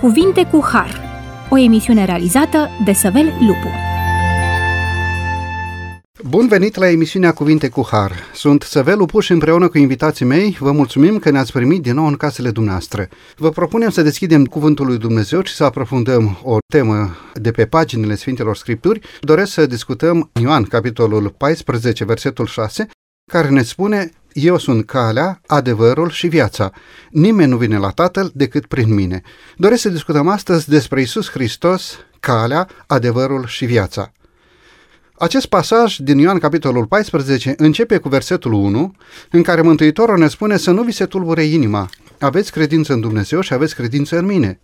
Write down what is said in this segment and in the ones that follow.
Cuvinte cu Har, o emisiune realizată de Săvel Lupu. Bun venit la emisiunea Cuvinte cu Har. Sunt Săvel Lupu și împreună cu invitații mei vă mulțumim că ne-ați primit din nou în casele dumneavoastră. Vă propunem să deschidem Cuvântul lui Dumnezeu și să aprofundăm o temă de pe paginile Sfintelor Scripturi. Doresc să discutăm Ioan, capitolul 14, versetul 6, care ne spune eu sunt calea, adevărul și viața. Nimeni nu vine la Tatăl decât prin mine. Doresc să discutăm astăzi despre Isus Hristos, calea, adevărul și viața. Acest pasaj din Ioan capitolul 14 începe cu versetul 1, în care Mântuitorul ne spune să nu vi se tulbure inima. Aveți credință în Dumnezeu și aveți credință în mine.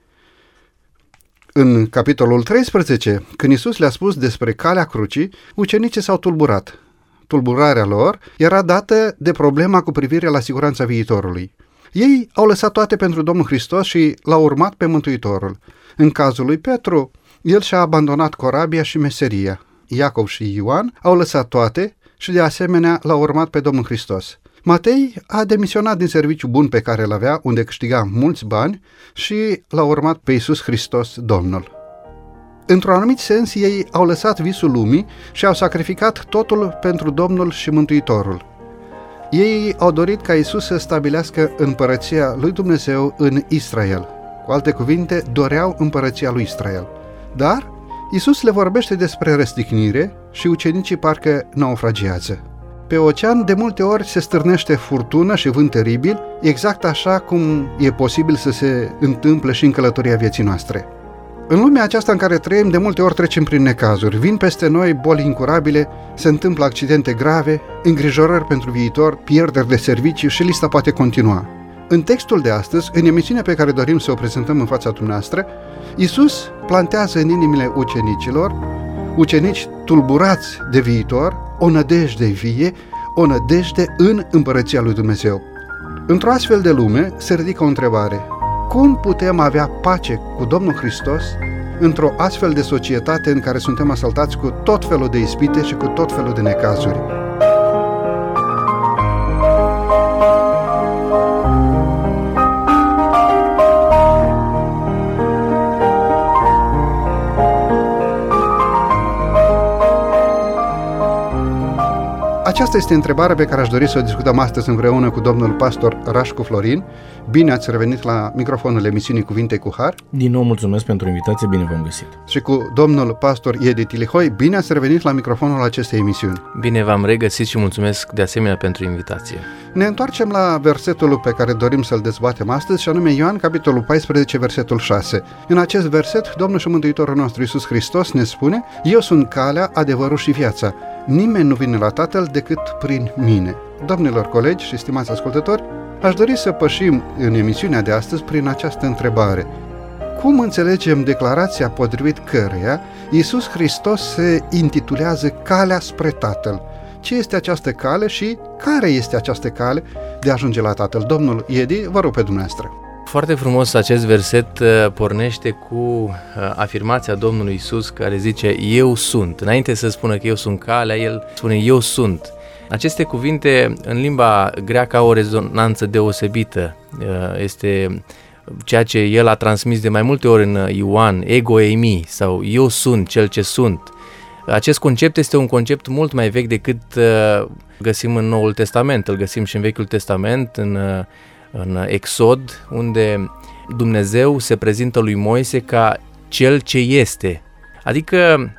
În capitolul 13, când Isus le-a spus despre calea crucii, ucenicii s-au tulburat tulburarea lor era dată de problema cu privire la siguranța viitorului. Ei au lăsat toate pentru Domnul Hristos și l-au urmat pe Mântuitorul. În cazul lui Petru, el și-a abandonat corabia și meseria. Iacov și Ioan au lăsat toate și de asemenea l-au urmat pe Domnul Hristos. Matei a demisionat din serviciu bun pe care îl avea, unde câștiga mulți bani, și l-a urmat pe Iisus Hristos, Domnul. Într-un anumit sens, ei au lăsat visul lumii și au sacrificat totul pentru Domnul și Mântuitorul. Ei au dorit ca Isus să stabilească împărăția lui Dumnezeu în Israel. Cu alte cuvinte, doreau împărăția lui Israel. Dar Isus le vorbește despre răstignire și ucenicii parcă naufragiază. Pe ocean de multe ori se stârnește furtună și vânt teribil, exact așa cum e posibil să se întâmple și în călătoria vieții noastre. În lumea aceasta în care trăim, de multe ori trecem prin necazuri, vin peste noi boli incurabile, se întâmplă accidente grave, îngrijorări pentru viitor, pierderi de serviciu și lista poate continua. În textul de astăzi, în emisiunea pe care dorim să o prezentăm în fața dumneavoastră, Iisus plantează în inimile ucenicilor, ucenici tulburați de viitor, o nădejde vie, o nădejde în împărăția lui Dumnezeu. Într-o astfel de lume se ridică o întrebare. Cum putem avea pace cu Domnul Hristos într-o astfel de societate în care suntem asaltați cu tot felul de ispite și cu tot felul de necazuri? Aceasta este întrebarea pe care aș dori să o discutăm astăzi împreună cu domnul pastor Rașcu Florin. Bine ați revenit la microfonul emisiunii Cuvinte cu Har. Din nou mulțumesc pentru invitație, bine v-am găsit. Și cu domnul pastor Edi Tilihoi. Bine ați revenit la microfonul acestei emisiuni. Bine v-am regăsit și mulțumesc de asemenea pentru invitație. Ne întoarcem la versetul pe care dorim să-l dezbatem astăzi și anume Ioan, capitolul 14, versetul 6. În acest verset, Domnul și Mântuitorul nostru Iisus Hristos ne spune Eu sunt calea, adevărul și viața. Nimeni nu vine la Tatăl decât prin mine. Domnilor colegi și stimați ascultători, aș dori să pășim în emisiunea de astăzi prin această întrebare. Cum înțelegem declarația potrivit căreia Iisus Hristos se intitulează Calea spre Tatăl? Ce este această cale și care este această cale de a ajunge la Tatăl? Domnul Iedi, vă rog pe dumneavoastră. Foarte frumos acest verset uh, pornește cu uh, afirmația Domnului Isus care zice Eu sunt. Înainte să spună că eu sunt calea, el spune Eu sunt. Aceste cuvinte în limba greacă au o rezonanță deosebită. Uh, este ceea ce el a transmis de mai multe ori în Ioan, ego eimi sau eu sunt cel ce sunt. Acest concept este un concept mult mai vechi decât găsim în Noul Testament, îl găsim și în Vechiul Testament, în în Exod, unde Dumnezeu se prezintă lui Moise ca cel ce este. Adică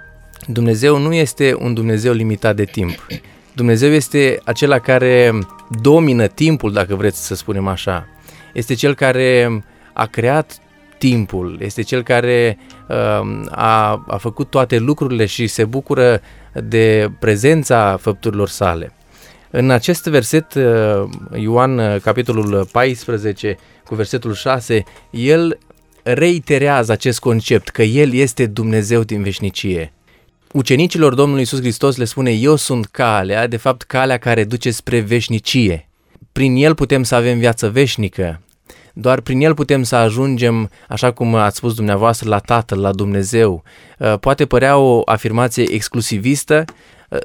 Dumnezeu nu este un Dumnezeu limitat de timp. Dumnezeu este acela care domină timpul, dacă vreți să spunem așa. Este cel care a creat timpul, este cel care uh, a, a făcut toate lucrurile și se bucură de prezența făpturilor sale. În acest verset, uh, Ioan, uh, capitolul 14, cu versetul 6, el reiterează acest concept că El este Dumnezeu din veșnicie. Ucenicilor Domnului Isus Hristos le spune, eu sunt calea, de fapt calea care duce spre veșnicie. Prin El putem să avem viață veșnică. Doar prin el putem să ajungem, așa cum ați spus dumneavoastră, la Tatăl, la Dumnezeu. Uh, poate părea o afirmație exclusivistă,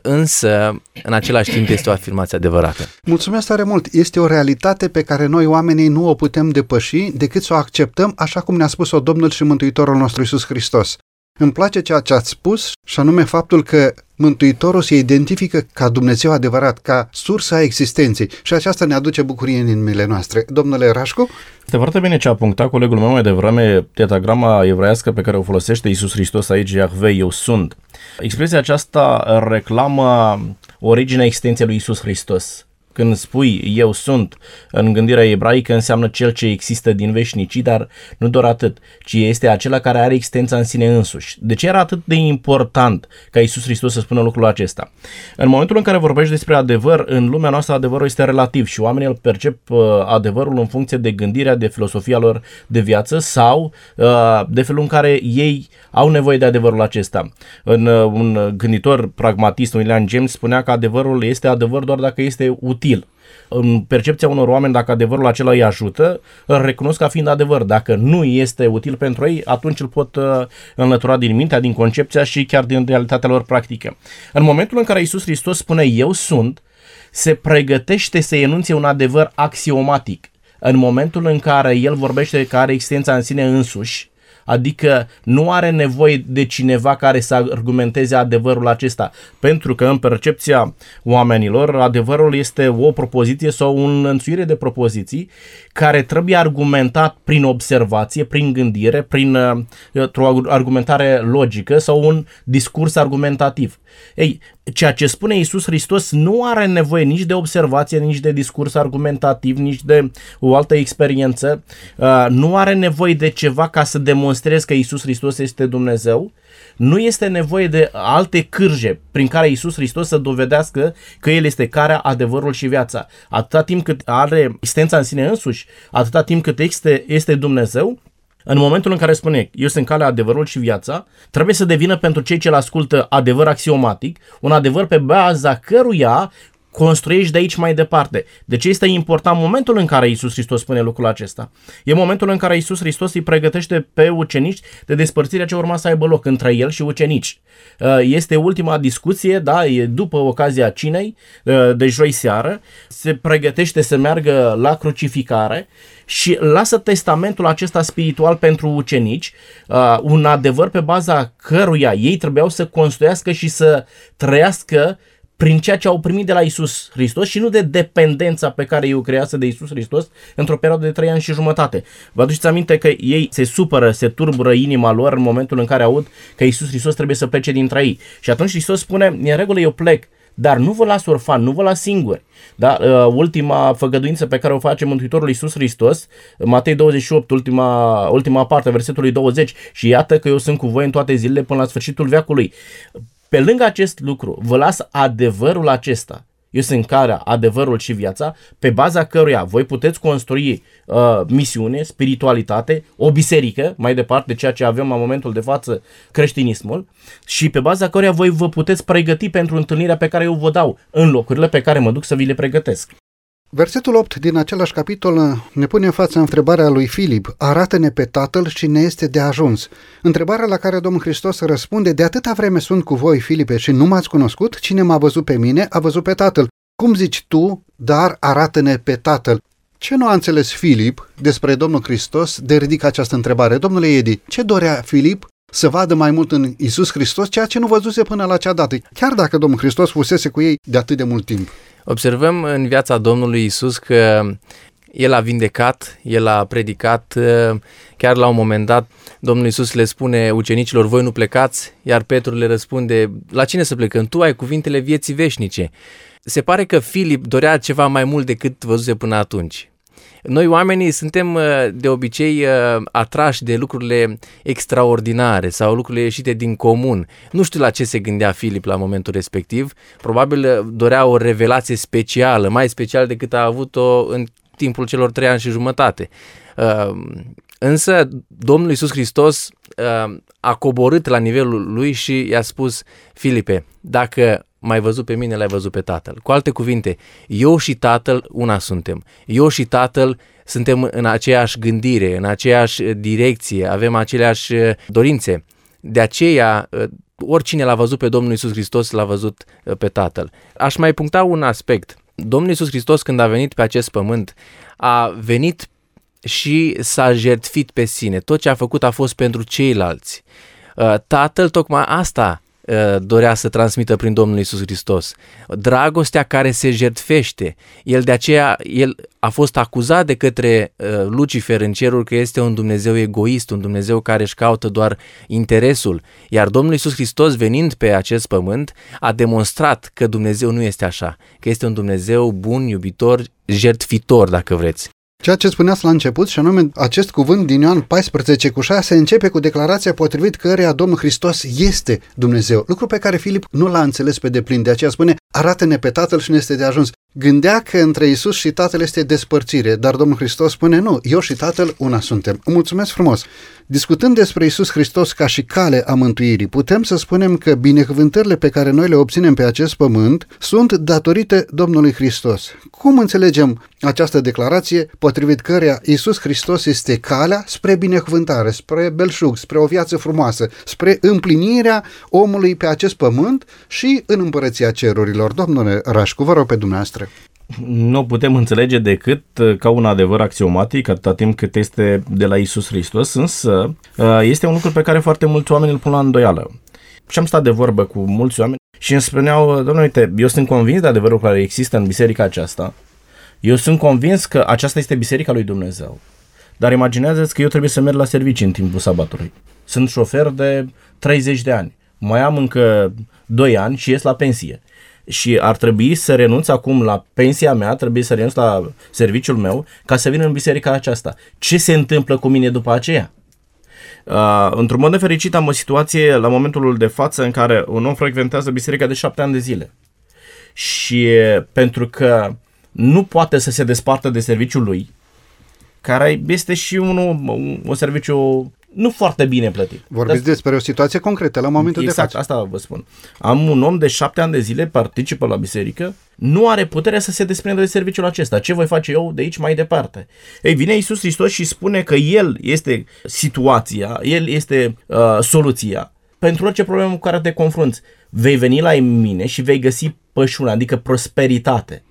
însă în același timp este o afirmație adevărată. Mulțumesc tare mult! Este o realitate pe care noi oamenii nu o putem depăși decât să o acceptăm așa cum ne-a spus-o Domnul și Mântuitorul nostru Isus Hristos. Îmi place ceea ce ați spus și anume faptul că Mântuitorul se identifică ca Dumnezeu adevărat, ca sursa existenței și aceasta ne aduce bucurie în inimile noastre. Domnule Rașcu? Este foarte bine ce a punctat colegul meu mai devreme, tetragrama evreiască pe care o folosește Isus Hristos aici, Iahve, eu sunt. Expresia aceasta reclamă originea existenței lui Isus Hristos. Când spui eu sunt în gândirea ebraică înseamnă cel ce există din veșnicii, dar nu doar atât, ci este acela care are existența în sine însuși. De ce era atât de important ca Isus Hristos să spună lucrul acesta? În momentul în care vorbești despre adevăr, în lumea noastră adevărul este relativ și oamenii îl percep uh, adevărul în funcție de gândirea, de filosofia lor de viață sau uh, de felul în care ei au nevoie de adevărul acesta. În, uh, un gânditor pragmatist, William James, spunea că adevărul este adevăr doar dacă este util util. În percepția unor oameni, dacă adevărul acela îi ajută, îl recunosc ca fiind adevăr. Dacă nu este util pentru ei, atunci îl pot uh, înlătura din mintea, din concepția și chiar din realitatea lor practică. În momentul în care Isus Hristos spune eu sunt, se pregătește să enunțe un adevăr axiomatic. În momentul în care el vorbește că are existența în sine însuși, Adică nu are nevoie de cineva care să argumenteze adevărul acesta, pentru că în percepția oamenilor adevărul este o propoziție sau o înlănțuire de propoziții care trebuie argumentat prin observație, prin gândire, prin uh, o argumentare logică sau un discurs argumentativ. Ei, ceea ce spune Isus Hristos nu are nevoie nici de observație, nici de discurs argumentativ, nici de o altă experiență. Uh, nu are nevoie de ceva ca să demonstreze că Isus Hristos este Dumnezeu. Nu este nevoie de alte cârje prin care Isus Hristos să dovedească că El este care adevărul și viața. Atâta timp cât are existența în sine însuși, atâta timp cât este, este Dumnezeu, în momentul în care spune eu sunt calea, adevărul și viața, trebuie să devină pentru cei ce îl ascultă adevăr axiomatic, un adevăr pe baza căruia construiești de aici mai departe. De ce este important momentul în care Isus Hristos spune lucrul acesta? E momentul în care Isus Hristos îi pregătește pe ucenici de despărțirea ce urma să aibă loc între el și ucenici. Uh, este ultima discuție, da, e după ocazia cinei uh, de joi seară, se pregătește să meargă la crucificare și lasă testamentul acesta spiritual pentru ucenici, uh, un adevăr pe baza căruia ei trebuiau să construiască și să trăiască prin ceea ce au primit de la Isus Hristos și nu de dependența pe care ei o crease de Isus Hristos într-o perioadă de trei ani și jumătate. Vă aduceți aminte că ei se supără, se turbură inima lor în momentul în care aud că Isus Hristos trebuie să plece dintre ei. Și atunci Hristos spune, în regulă eu plec, dar nu vă las orfan, nu vă las singuri. Da? Uh, ultima făgăduință pe care o face Mântuitorul Iisus Hristos, Matei 28, ultima, ultima parte, versetului 20, și iată că eu sunt cu voi în toate zilele până la sfârșitul veacului. Pe lângă acest lucru, vă las adevărul acesta. Eu sunt care adevărul și viața, pe baza căruia voi puteți construi uh, misiune, spiritualitate, o biserică, mai departe de ceea ce avem la momentul de față, creștinismul, și pe baza căruia voi vă puteți pregăti pentru întâlnirea pe care eu vă dau în locurile pe care mă duc să vi le pregătesc. Versetul 8 din același capitol ne pune în față întrebarea lui Filip, arată-ne pe Tatăl și ne este de ajuns. Întrebarea la care Domnul Hristos răspunde, de atâta vreme sunt cu voi, Filipe, și nu m-ați cunoscut, cine m-a văzut pe mine, a văzut pe Tatăl. Cum zici tu, dar arată-ne pe Tatăl? Ce nu a înțeles Filip despre Domnul Hristos de ridică această întrebare? Domnule Edi, ce dorea Filip să vadă mai mult în Isus Hristos ceea ce nu văzuse până la cea dată, chiar dacă Domnul Hristos fusese cu ei de atât de mult timp? Observăm în viața Domnului Isus că el a vindecat, el a predicat, chiar la un moment dat Domnul Isus le spune ucenicilor, voi nu plecați, iar Petru le răspunde, la cine să plecăm? Tu ai cuvintele vieții veșnice. Se pare că Filip dorea ceva mai mult decât văzuse până atunci. Noi oamenii suntem uh, de obicei uh, atrași de lucrurile extraordinare sau lucrurile ieșite din comun. Nu știu la ce se gândea Filip la momentul respectiv, probabil uh, dorea o revelație specială, mai special decât a avut-o în timpul celor trei ani și jumătate. Însă Domnul Iisus Hristos a coborât la nivelul lui și i-a spus, Filipe, dacă mai văzut pe mine, l-ai văzut pe Tatăl. Cu alte cuvinte, eu și Tatăl una suntem. Eu și Tatăl suntem în aceeași gândire, în aceeași direcție, avem aceleași uh, dorințe. De aceea, uh, Oricine l-a văzut pe Domnul Isus Hristos l-a văzut uh, pe Tatăl. Aș mai puncta un aspect. Domnul Isus Hristos când a venit pe acest pământ a venit și s-a jertfit pe sine. Tot ce a făcut a fost pentru ceilalți. Uh, Tatăl tocmai asta uh, dorea să transmită prin Domnul Isus Hristos. Dragostea care se jertfește. El de aceea el a fost acuzat de către uh, Lucifer în cerul că este un Dumnezeu egoist, un Dumnezeu care își caută doar interesul. Iar Domnul Isus Hristos venind pe acest pământ a demonstrat că Dumnezeu nu este așa, că este un Dumnezeu bun, iubitor, jertfitor, dacă vreți. Ceea ce spuneați la început, și anume acest cuvânt din Ioan 14 cu 6 începe cu declarația potrivit căreia Domnul Hristos este Dumnezeu. Lucru pe care Filip nu l-a înțeles pe deplin, de aceea spune arată-ne pe Tatăl și ne este de ajuns. Gândea că între Isus și Tatăl este despărțire, dar Domnul Hristos spune nu, eu și Tatăl una suntem. Mulțumesc frumos! Discutând despre Isus Hristos ca și cale a mântuirii, putem să spunem că binecuvântările pe care noi le obținem pe acest pământ sunt datorite Domnului Hristos. Cum înțelegem această declarație potrivit căreia Isus Hristos este calea spre binecuvântare, spre belșug, spre o viață frumoasă, spre împlinirea omului pe acest pământ și în împărăția cerurilor? Domnule Rașcu, vă rog pe dumneavoastră nu putem înțelege decât uh, ca un adevăr axiomatic atâta timp cât este de la Isus Hristos, însă uh, este un lucru pe care foarte mulți oameni îl pun la îndoială. Și am stat de vorbă cu mulți oameni și îmi spuneau, domnule, uite, eu sunt convins de adevărul care există în biserica aceasta. Eu sunt convins că aceasta este biserica lui Dumnezeu. Dar imaginează-ți că eu trebuie să merg la servicii în timpul sabatului. Sunt șofer de 30 de ani. Mai am încă 2 ani și ies la pensie și ar trebui să renunț acum la pensia mea, trebuie să renunț la serviciul meu ca să vin în biserica aceasta. Ce se întâmplă cu mine după aceea? Uh, într-un mod nefericit am o situație la momentul de față în care un om frecventează biserica de șapte ani de zile. Și pentru că nu poate să se despartă de serviciul lui, care este și un, un, un serviciu nu foarte bine plătit. Vorbiți Dar... despre o situație concretă la momentul exact, de față. asta vă spun. Am un om de șapte ani de zile, participă la biserică, nu are puterea să se desprindă de serviciul acesta. Ce voi face eu de aici mai departe? Ei, vine Iisus Hristos și spune că El este situația, El este uh, soluția pentru orice problemă cu care te confrunți. Vei veni la mine și vei găsi pășune, adică prosperitate.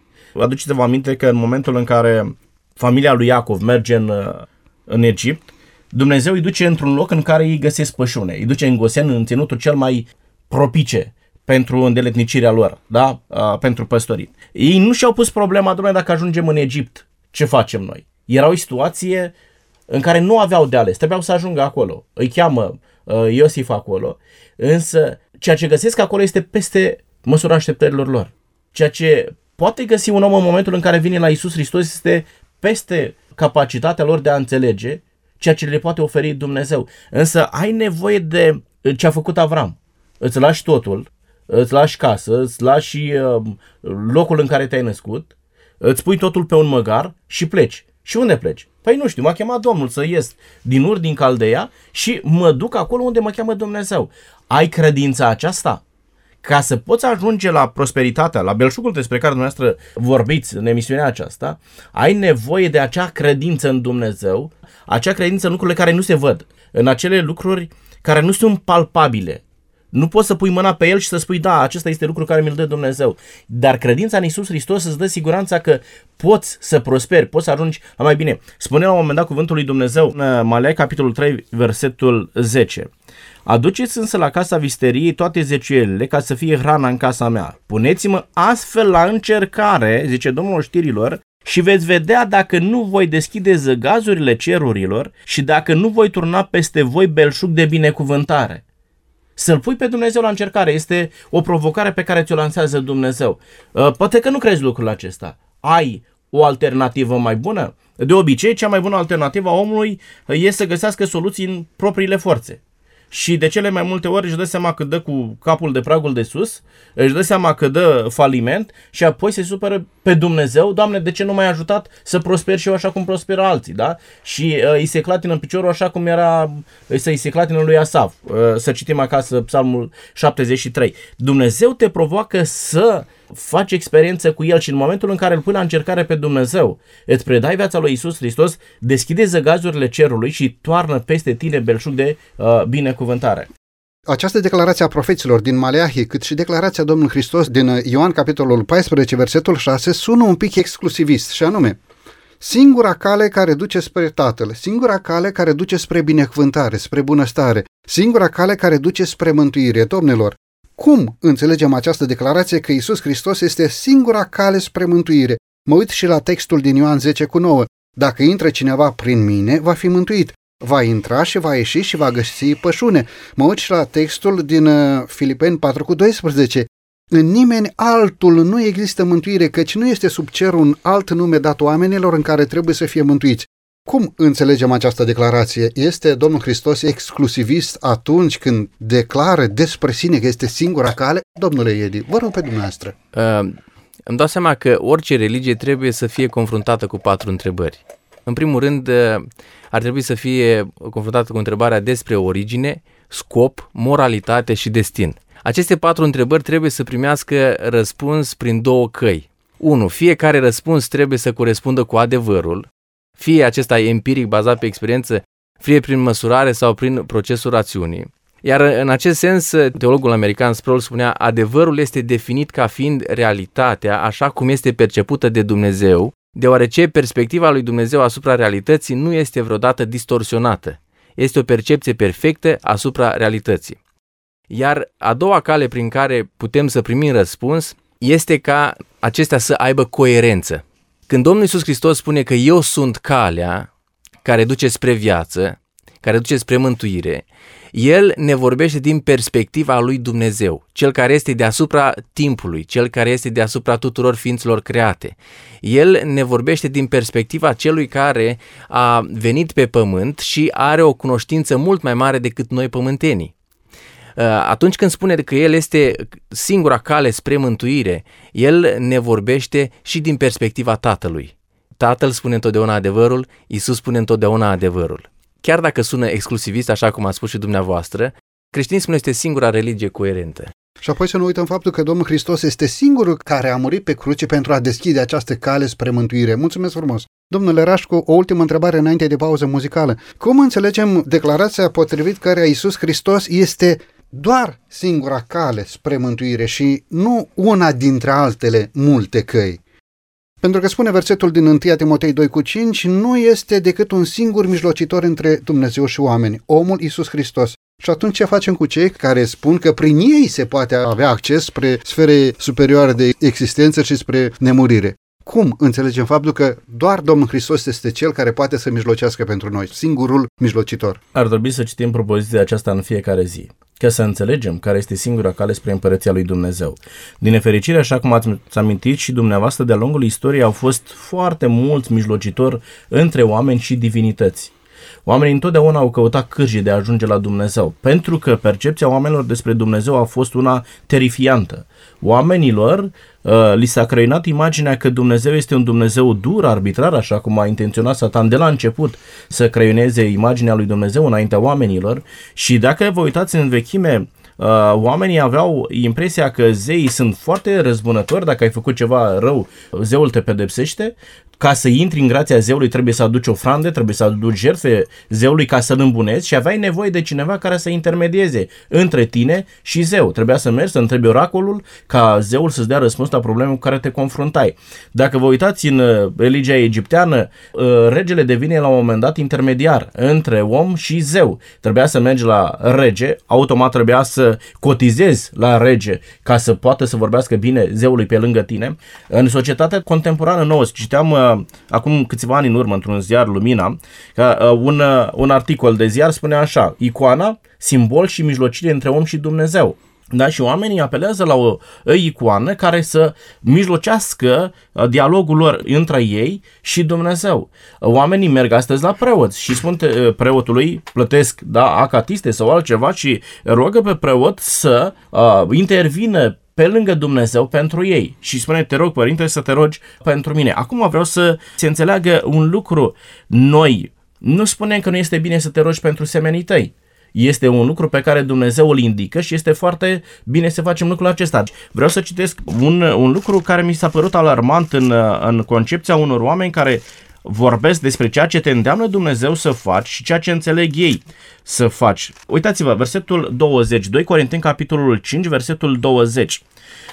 Aduceți-vă aminte că în momentul în care familia lui Iacov merge în, uh, în Egipt, Dumnezeu îi duce într-un loc în care îi găsesc pășune, îi duce în Gosen, în ținutul cel mai propice pentru îndeletnicirea lor, da? A, pentru păstorii. Ei nu și-au pus problema, domnule, dacă ajungem în Egipt, ce facem noi? Era o situație în care nu aveau de ales, trebuiau să ajungă acolo. Îi cheamă uh, Iosif acolo, însă ceea ce găsesc acolo este peste măsura așteptărilor lor. Ceea ce poate găsi un om în momentul în care vine la Isus Hristos este peste capacitatea lor de a înțelege ceea ce le poate oferi Dumnezeu. Însă ai nevoie de ce a făcut Avram. Îți lași totul, îți lași casă, îți lași uh, locul în care te-ai născut, îți pui totul pe un măgar și pleci. Și unde pleci? Păi nu știu, m-a chemat Domnul să ies din Ur, din Caldeia și mă duc acolo unde mă cheamă Dumnezeu. Ai credința aceasta? ca să poți ajunge la prosperitatea, la belșugul despre care dumneavoastră vorbiți în emisiunea aceasta, ai nevoie de acea credință în Dumnezeu, acea credință în lucrurile care nu se văd, în acele lucruri care nu sunt palpabile. Nu poți să pui mâna pe el și să spui, da, acesta este lucru care mi-l dă Dumnezeu. Dar credința în Isus Hristos îți dă siguranța că poți să prosperi, poți să ajungi la mai bine. Spune la un moment dat cuvântul lui Dumnezeu în Malai, capitolul 3, versetul 10. Aduceți însă la casa visteriei toate zeciuielile ca să fie hrana în casa mea. Puneți-mă astfel la încercare, zice Domnul știrilor, și veți vedea dacă nu voi deschide zăgazurile cerurilor și dacă nu voi turna peste voi belșug de binecuvântare. Să-L pui pe Dumnezeu la încercare este o provocare pe care ți-o lansează Dumnezeu. Uh, poate că nu crezi lucrul acesta. Ai o alternativă mai bună? De obicei, cea mai bună alternativă a omului este să găsească soluții în propriile forțe și de cele mai multe ori își dă seama că dă cu capul de pragul de sus, își dă seama că dă faliment și apoi se supără pe Dumnezeu, Doamne, de ce nu m-ai ajutat să prosper și eu așa cum prosperă alții, da? Și uh, îi se clatină în piciorul așa cum era să-i se clatină lui Asaf. Uh, să citim acasă psalmul 73. Dumnezeu te provoacă să faci experiență cu El și în momentul în care îl pui la încercare pe Dumnezeu, îți predai viața lui Isus Hristos, deschide zăgazurile cerului și toarnă peste tine belșug de uh, binecuvântare. Această declarație a profeților din Maleahi, cât și declarația Domnului Hristos din Ioan capitolul 14, versetul 6, sună un pic exclusivist, și anume, singura cale care duce spre Tatăl, singura cale care duce spre binecuvântare, spre bunăstare, singura cale care duce spre mântuire. Domnilor, cum înțelegem această declarație că Isus Hristos este singura cale spre mântuire? Mă uit și la textul din Ioan 10 cu 9. Dacă intră cineva prin mine, va fi mântuit. Va intra și va ieși și va găsi pășune. Mă uit și la textul din uh, Filipeni 4 cu 12. În nimeni altul nu există mântuire, căci nu este sub cer un alt nume dat oamenilor în care trebuie să fie mântuiți. Cum înțelegem această declarație? Este Domnul Hristos exclusivist atunci când declară despre sine că este singura cale? Domnule Edi, vă rog pe dumneavoastră. Uh, îmi dau seama că orice religie trebuie să fie confruntată cu patru întrebări. În primul rând, uh, ar trebui să fie confruntată cu întrebarea despre origine, scop, moralitate și destin. Aceste patru întrebări trebuie să primească răspuns prin două căi. 1. Fiecare răspuns trebuie să corespundă cu adevărul, fie acesta e empiric bazat pe experiență, fie prin măsurare sau prin procesul rațiunii. Iar în acest sens, teologul american Sproul spunea, adevărul este definit ca fiind realitatea așa cum este percepută de Dumnezeu, deoarece perspectiva lui Dumnezeu asupra realității nu este vreodată distorsionată. Este o percepție perfectă asupra realității. Iar a doua cale prin care putem să primim răspuns este ca acestea să aibă coerență. Când Domnul Iisus Hristos spune că eu sunt calea care duce spre viață, care duce spre mântuire, el ne vorbește din perspectiva lui Dumnezeu, cel care este deasupra timpului, cel care este deasupra tuturor ființelor create. El ne vorbește din perspectiva celui care a venit pe pământ și are o cunoștință mult mai mare decât noi pământenii. Uh, atunci când spune că El este singura cale spre mântuire, El ne vorbește și din perspectiva Tatălui. Tatăl spune întotdeauna adevărul, Isus spune întotdeauna adevărul. Chiar dacă sună exclusivist, așa cum a spus și dumneavoastră, creștinismul este singura religie coerentă. Și apoi să nu uităm faptul că Domnul Hristos este singurul care a murit pe cruce pentru a deschide această cale spre mântuire. Mulțumesc frumos! Domnule Rașcu, o ultimă întrebare înainte de pauză muzicală. Cum înțelegem declarația potrivit care Iisus Hristos este doar singura cale spre mântuire și nu una dintre altele multe căi. Pentru că spune versetul din 1 Timotei 2 cu 5, nu este decât un singur mijlocitor între Dumnezeu și oameni, omul Isus Hristos. Și atunci ce facem cu cei care spun că prin ei se poate avea acces spre sfere superioare de existență și spre nemurire? Cum înțelegem faptul că doar Domnul Hristos este Cel care poate să mijlocească pentru noi, singurul mijlocitor? Ar trebui să citim propoziția aceasta în fiecare zi ca să înțelegem care este singura cale spre împărăția lui Dumnezeu. Din nefericire, așa cum ați amintit și dumneavoastră, de-a lungul istoriei au fost foarte mulți mijlocitori între oameni și divinități. Oamenii întotdeauna au căutat cârji de a ajunge la Dumnezeu, pentru că percepția oamenilor despre Dumnezeu a fost una terifiantă. Oamenilor uh, li s-a creinat imaginea că Dumnezeu este un Dumnezeu dur, arbitrar, așa cum a intenționat Satan de la început să creioneze imaginea lui Dumnezeu înaintea oamenilor. Și dacă vă uitați în vechime, uh, oamenii aveau impresia că zeii sunt foarte răzbunători, dacă ai făcut ceva rău, zeul te pedepsește, ca să intri în grația zeului trebuie să aduci ofrande, trebuie să aduci jertfe zeului ca să-l îmbunezi și aveai nevoie de cineva care să intermedieze între tine și zeu. Trebuia să mergi să întrebi oracolul ca zeul să-ți dea răspuns la probleme cu care te confruntai. Dacă vă uitați în uh, religia egipteană, uh, regele devine la un moment dat intermediar între om și zeu. Trebuia să mergi la rege, automat trebuia să cotizezi la rege ca să poată să vorbească bine zeului pe lângă tine. În societatea contemporană nouă, citeam uh, acum câțiva ani în urmă într-un ziar Lumina, că uh, un, uh, un articol de ziar spune așa, icoana, simbol și mijlocire între om și Dumnezeu. Da? Și oamenii apelează la o, o icoană care să mijlocească uh, dialogul lor între ei și Dumnezeu. Oamenii merg astăzi la preoți și spun preotului, plătesc da, acatiste sau altceva și rogă pe preot să uh, intervină pe lângă Dumnezeu pentru ei și spune, te rog, părinte, să te rogi pentru mine. Acum vreau să se înțeleagă un lucru. Noi nu spunem că nu este bine să te rogi pentru semenii tăi. Este un lucru pe care Dumnezeu îl indică și este foarte bine să facem lucrul acesta. Vreau să citesc un, un lucru care mi s-a părut alarmant în, în concepția unor oameni care vorbesc despre ceea ce te îndeamnă Dumnezeu să faci și ceea ce înțeleg ei să faci. Uitați-vă, versetul 20, 2 Corinteni, capitolul 5, versetul 20.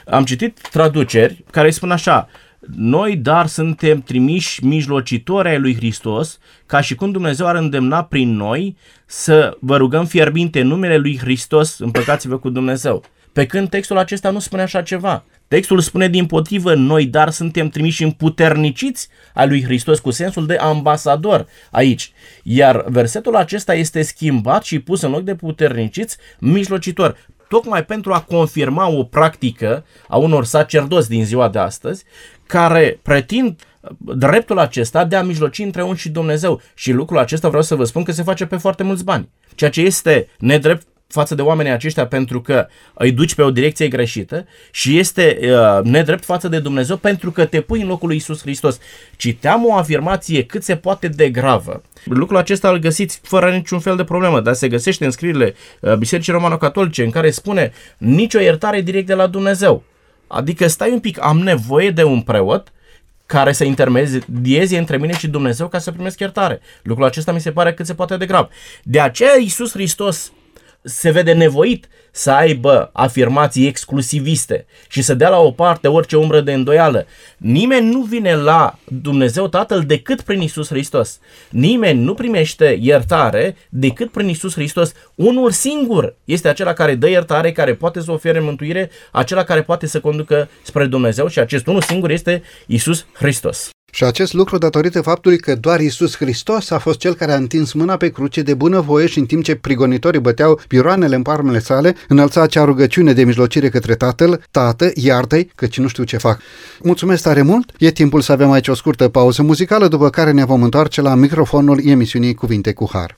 Am citit traduceri care spun așa, noi, dar, suntem trimiși mijlocitori ai lui Hristos, ca și cum Dumnezeu ar îndemna prin noi să vă rugăm fierbinte în numele lui Hristos, împăcați-vă cu Dumnezeu. Pe când textul acesta nu spune așa ceva. Textul spune din potrivă, noi dar suntem trimiși împuterniciți a lui Hristos cu sensul de ambasador aici. Iar versetul acesta este schimbat și pus în loc de puterniciți, mijlocitor tocmai pentru a confirma o practică a unor sacerdoți din ziua de astăzi, care pretind dreptul acesta de a mijloci între un și Dumnezeu. Și lucrul acesta vreau să vă spun că se face pe foarte mulți bani. Ceea ce este nedrept față de oamenii aceștia pentru că îi duci pe o direcție greșită și este uh, nedrept față de Dumnezeu pentru că te pui în locul lui Isus Hristos. Citeam o afirmație cât se poate de gravă. Lucrul acesta îl găsiți fără niciun fel de problemă, dar se găsește în scrierile uh, Bisericii Romano-Catolice în care spune nicio iertare direct de la Dumnezeu. Adică stai un pic, am nevoie de un preot care să intermedieze între mine și Dumnezeu ca să primesc iertare. Lucrul acesta mi se pare cât se poate de grav. De aceea Iisus Hristos se vede nevoit să aibă afirmații exclusiviste și să dea la o parte orice umbră de îndoială. Nimeni nu vine la Dumnezeu Tatăl decât prin Isus Hristos. Nimeni nu primește iertare decât prin Isus Hristos. Unul singur este acela care dă iertare, care poate să ofere mântuire, acela care poate să conducă spre Dumnezeu și acest unul singur este Isus Hristos. Și acest lucru datorită faptului că doar Isus Hristos a fost cel care a întins mâna pe cruce de bunăvoie și în timp ce prigonitorii băteau piroanele în parmele sale, înălța acea rugăciune de mijlocire către Tatăl, Tată, iartă-i, căci nu știu ce fac. Mulțumesc tare mult! E timpul să avem aici o scurtă pauză muzicală, după care ne vom întoarce la microfonul emisiunii Cuvinte cu Har.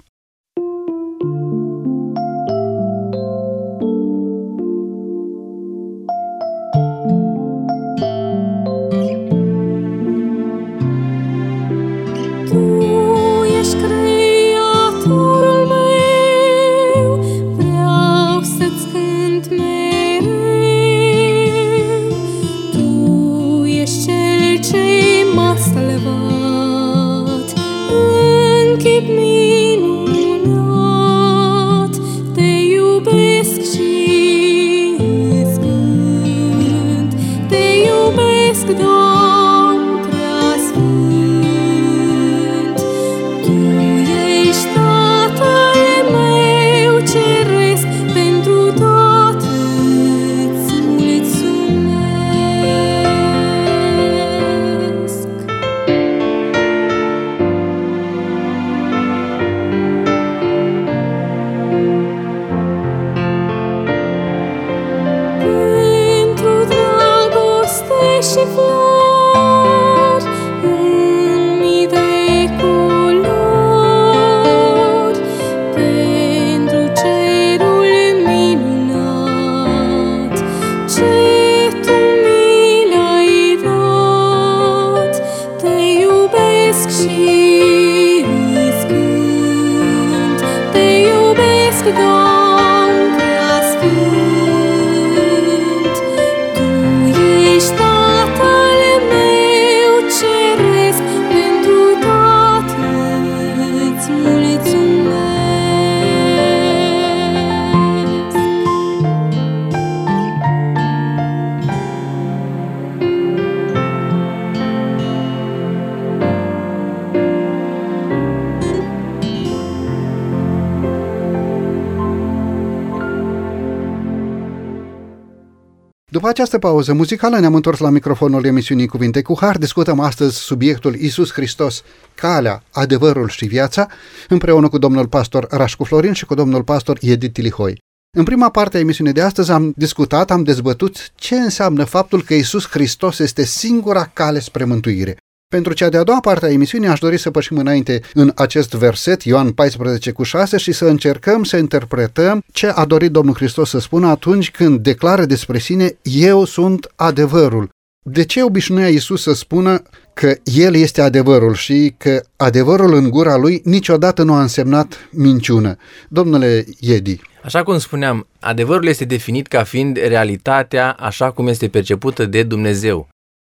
Această pauză muzicală ne-am întors la microfonul emisiunii Cuvinte cu Har. Discutăm astăzi subiectul Isus Hristos, calea, adevărul și viața, împreună cu domnul pastor Rașcu Florin și cu domnul pastor Edith Tilihoi. În prima parte a emisiunii de astăzi am discutat, am dezbătut ce înseamnă faptul că Isus Hristos este singura cale spre mântuire. Pentru cea de-a doua parte a emisiunii aș dori să pășim înainte în acest verset, Ioan 14 cu 6, și să încercăm să interpretăm ce a dorit Domnul Hristos să spună atunci când declară despre sine, eu sunt adevărul. De ce obișnuia Iisus să spună că El este adevărul și că adevărul în gura Lui niciodată nu a însemnat minciună? Domnule Iedi. Așa cum spuneam, adevărul este definit ca fiind realitatea așa cum este percepută de Dumnezeu.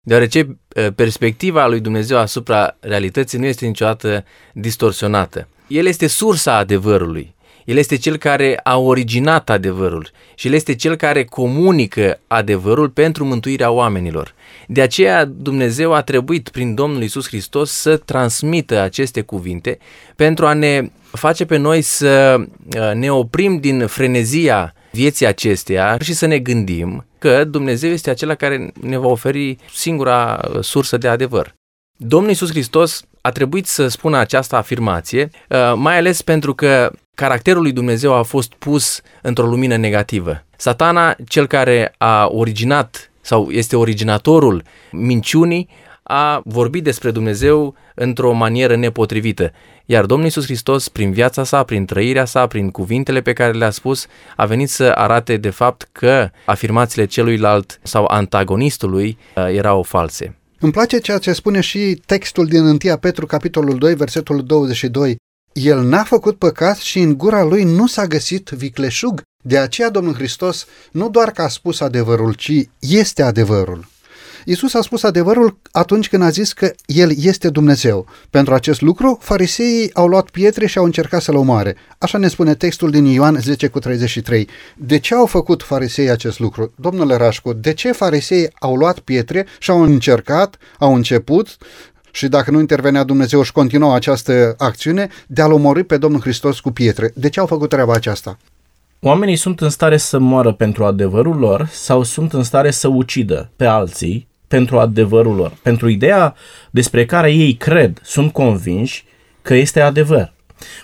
Deoarece perspectiva lui Dumnezeu asupra realității nu este niciodată distorsionată. El este sursa adevărului. El este cel care a originat adevărul și El este cel care comunică adevărul pentru mântuirea oamenilor. De aceea Dumnezeu a trebuit prin Domnul Isus Hristos să transmită aceste cuvinte pentru a ne face pe noi să uh, ne oprim din frenezia vieții acesteia și să ne gândim că Dumnezeu este acela care ne va oferi singura uh, sursă de adevăr. Domnul Isus Hristos a trebuit să spună această afirmație, uh, mai ales pentru că caracterul lui Dumnezeu a fost pus într-o lumină negativă. Satana, cel care a originat sau este originatorul minciunii, a vorbit despre Dumnezeu într-o manieră nepotrivită. Iar Domnul Iisus Hristos, prin viața sa, prin trăirea sa, prin cuvintele pe care le-a spus, a venit să arate de fapt că afirmațiile celuilalt sau antagonistului uh, erau false. Îmi place ceea ce spune și textul din 1 Petru, capitolul 2, versetul 22. El n-a făcut păcat și în gura lui nu s-a găsit vicleșug. De aceea Domnul Hristos nu doar că a spus adevărul, ci este adevărul. Isus a spus adevărul atunci când a zis că El este Dumnezeu. Pentru acest lucru, fariseii au luat pietre și au încercat să-L omoare. Așa ne spune textul din Ioan 10 cu 33. De ce au făcut fariseii acest lucru? Domnule Rașcu, de ce fariseii au luat pietre și au încercat, au început și dacă nu intervenea Dumnezeu și continuă această acțiune de a-L omori pe Domnul Hristos cu pietre. De ce au făcut treaba aceasta? Oamenii sunt în stare să moară pentru adevărul lor sau sunt în stare să ucidă pe alții pentru adevărul lor, pentru ideea despre care ei cred, sunt convinși că este adevăr.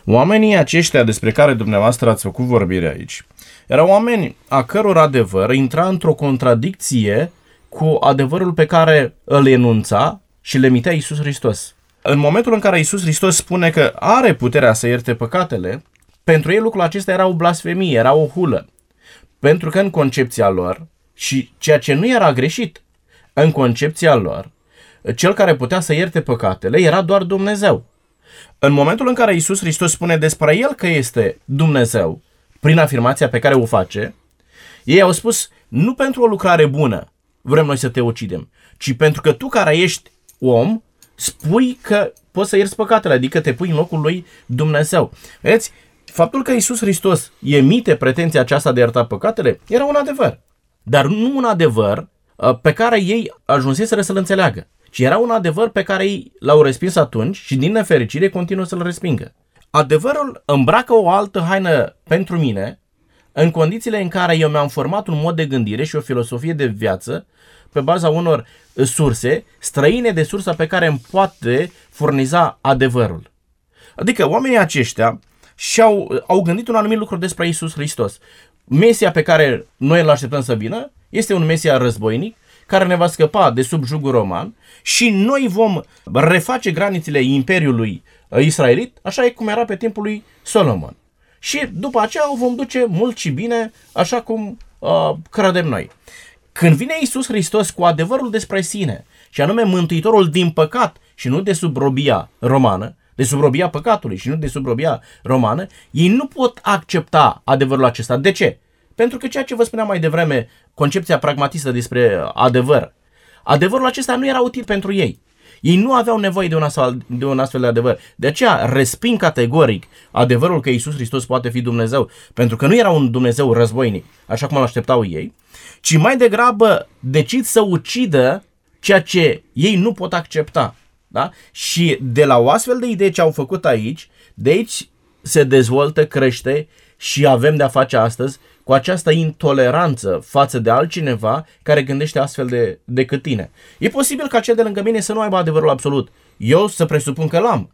Oamenii aceștia despre care dumneavoastră ați făcut vorbire aici, erau oameni a căror adevăr intra într-o contradicție cu adevărul pe care îl enunța și le emitea Iisus Hristos. În momentul în care Iisus Hristos spune că are puterea să ierte păcatele, pentru ei lucrul acesta era o blasfemie, era o hulă. Pentru că în concepția lor, și ceea ce nu era greșit, în concepția lor, cel care putea să ierte păcatele era doar Dumnezeu. În momentul în care Isus Hristos spune despre El că este Dumnezeu, prin afirmația pe care o face, ei au spus, nu pentru o lucrare bună vrem noi să te ucidem, ci pentru că tu care ești om, spui că poți să ierți păcatele, adică te pui în locul lui Dumnezeu. Vedeți, faptul că Isus Hristos emite pretenția aceasta de a ierta păcatele era un adevăr. Dar nu un adevăr Uh, pe care ei ajunseseră să-l înțeleagă. Și era un adevăr pe care ei l-au respins atunci și din nefericire continuă să-l respingă. Adevărul îmbracă o altă haină pentru mine în condițiile în care eu mi-am format un mod de gândire și o filosofie de viață pe baza unor surse străine de sursa pe care îmi poate furniza adevărul. Adică oamenii aceștia și-au au gândit un anumit lucru despre Isus Hristos. Mesia pe care noi îl așteptăm să vină este un Mesia războinic care ne va scăpa de sub jugul roman și noi vom reface granițele Imperiului Israelit, așa e cum era pe timpul lui Solomon. Și după aceea o vom duce mult și bine, așa cum uh, credem noi. Când vine Isus Hristos cu adevărul despre sine, și anume Mântuitorul din păcat și nu de sub robia romană, de sub robia păcatului și nu de sub robia romană, ei nu pot accepta adevărul acesta. De ce? Pentru că ceea ce vă spuneam mai devreme, concepția pragmatistă despre adevăr, adevărul acesta nu era util pentru ei. Ei nu aveau nevoie de un, astfel, de un astfel de adevăr. De aceea resping categoric adevărul că Isus Hristos poate fi Dumnezeu, pentru că nu era un Dumnezeu războinic, așa cum îl așteptau ei, ci mai degrabă decid să ucidă ceea ce ei nu pot accepta. Da? Și de la o astfel de idee ce au făcut aici, de aici se dezvoltă, crește și avem de-a face astăzi cu această intoleranță față de altcineva care gândește astfel de, decât tine. E posibil ca cel de lângă mine să nu aibă adevărul absolut. Eu să presupun că l-am.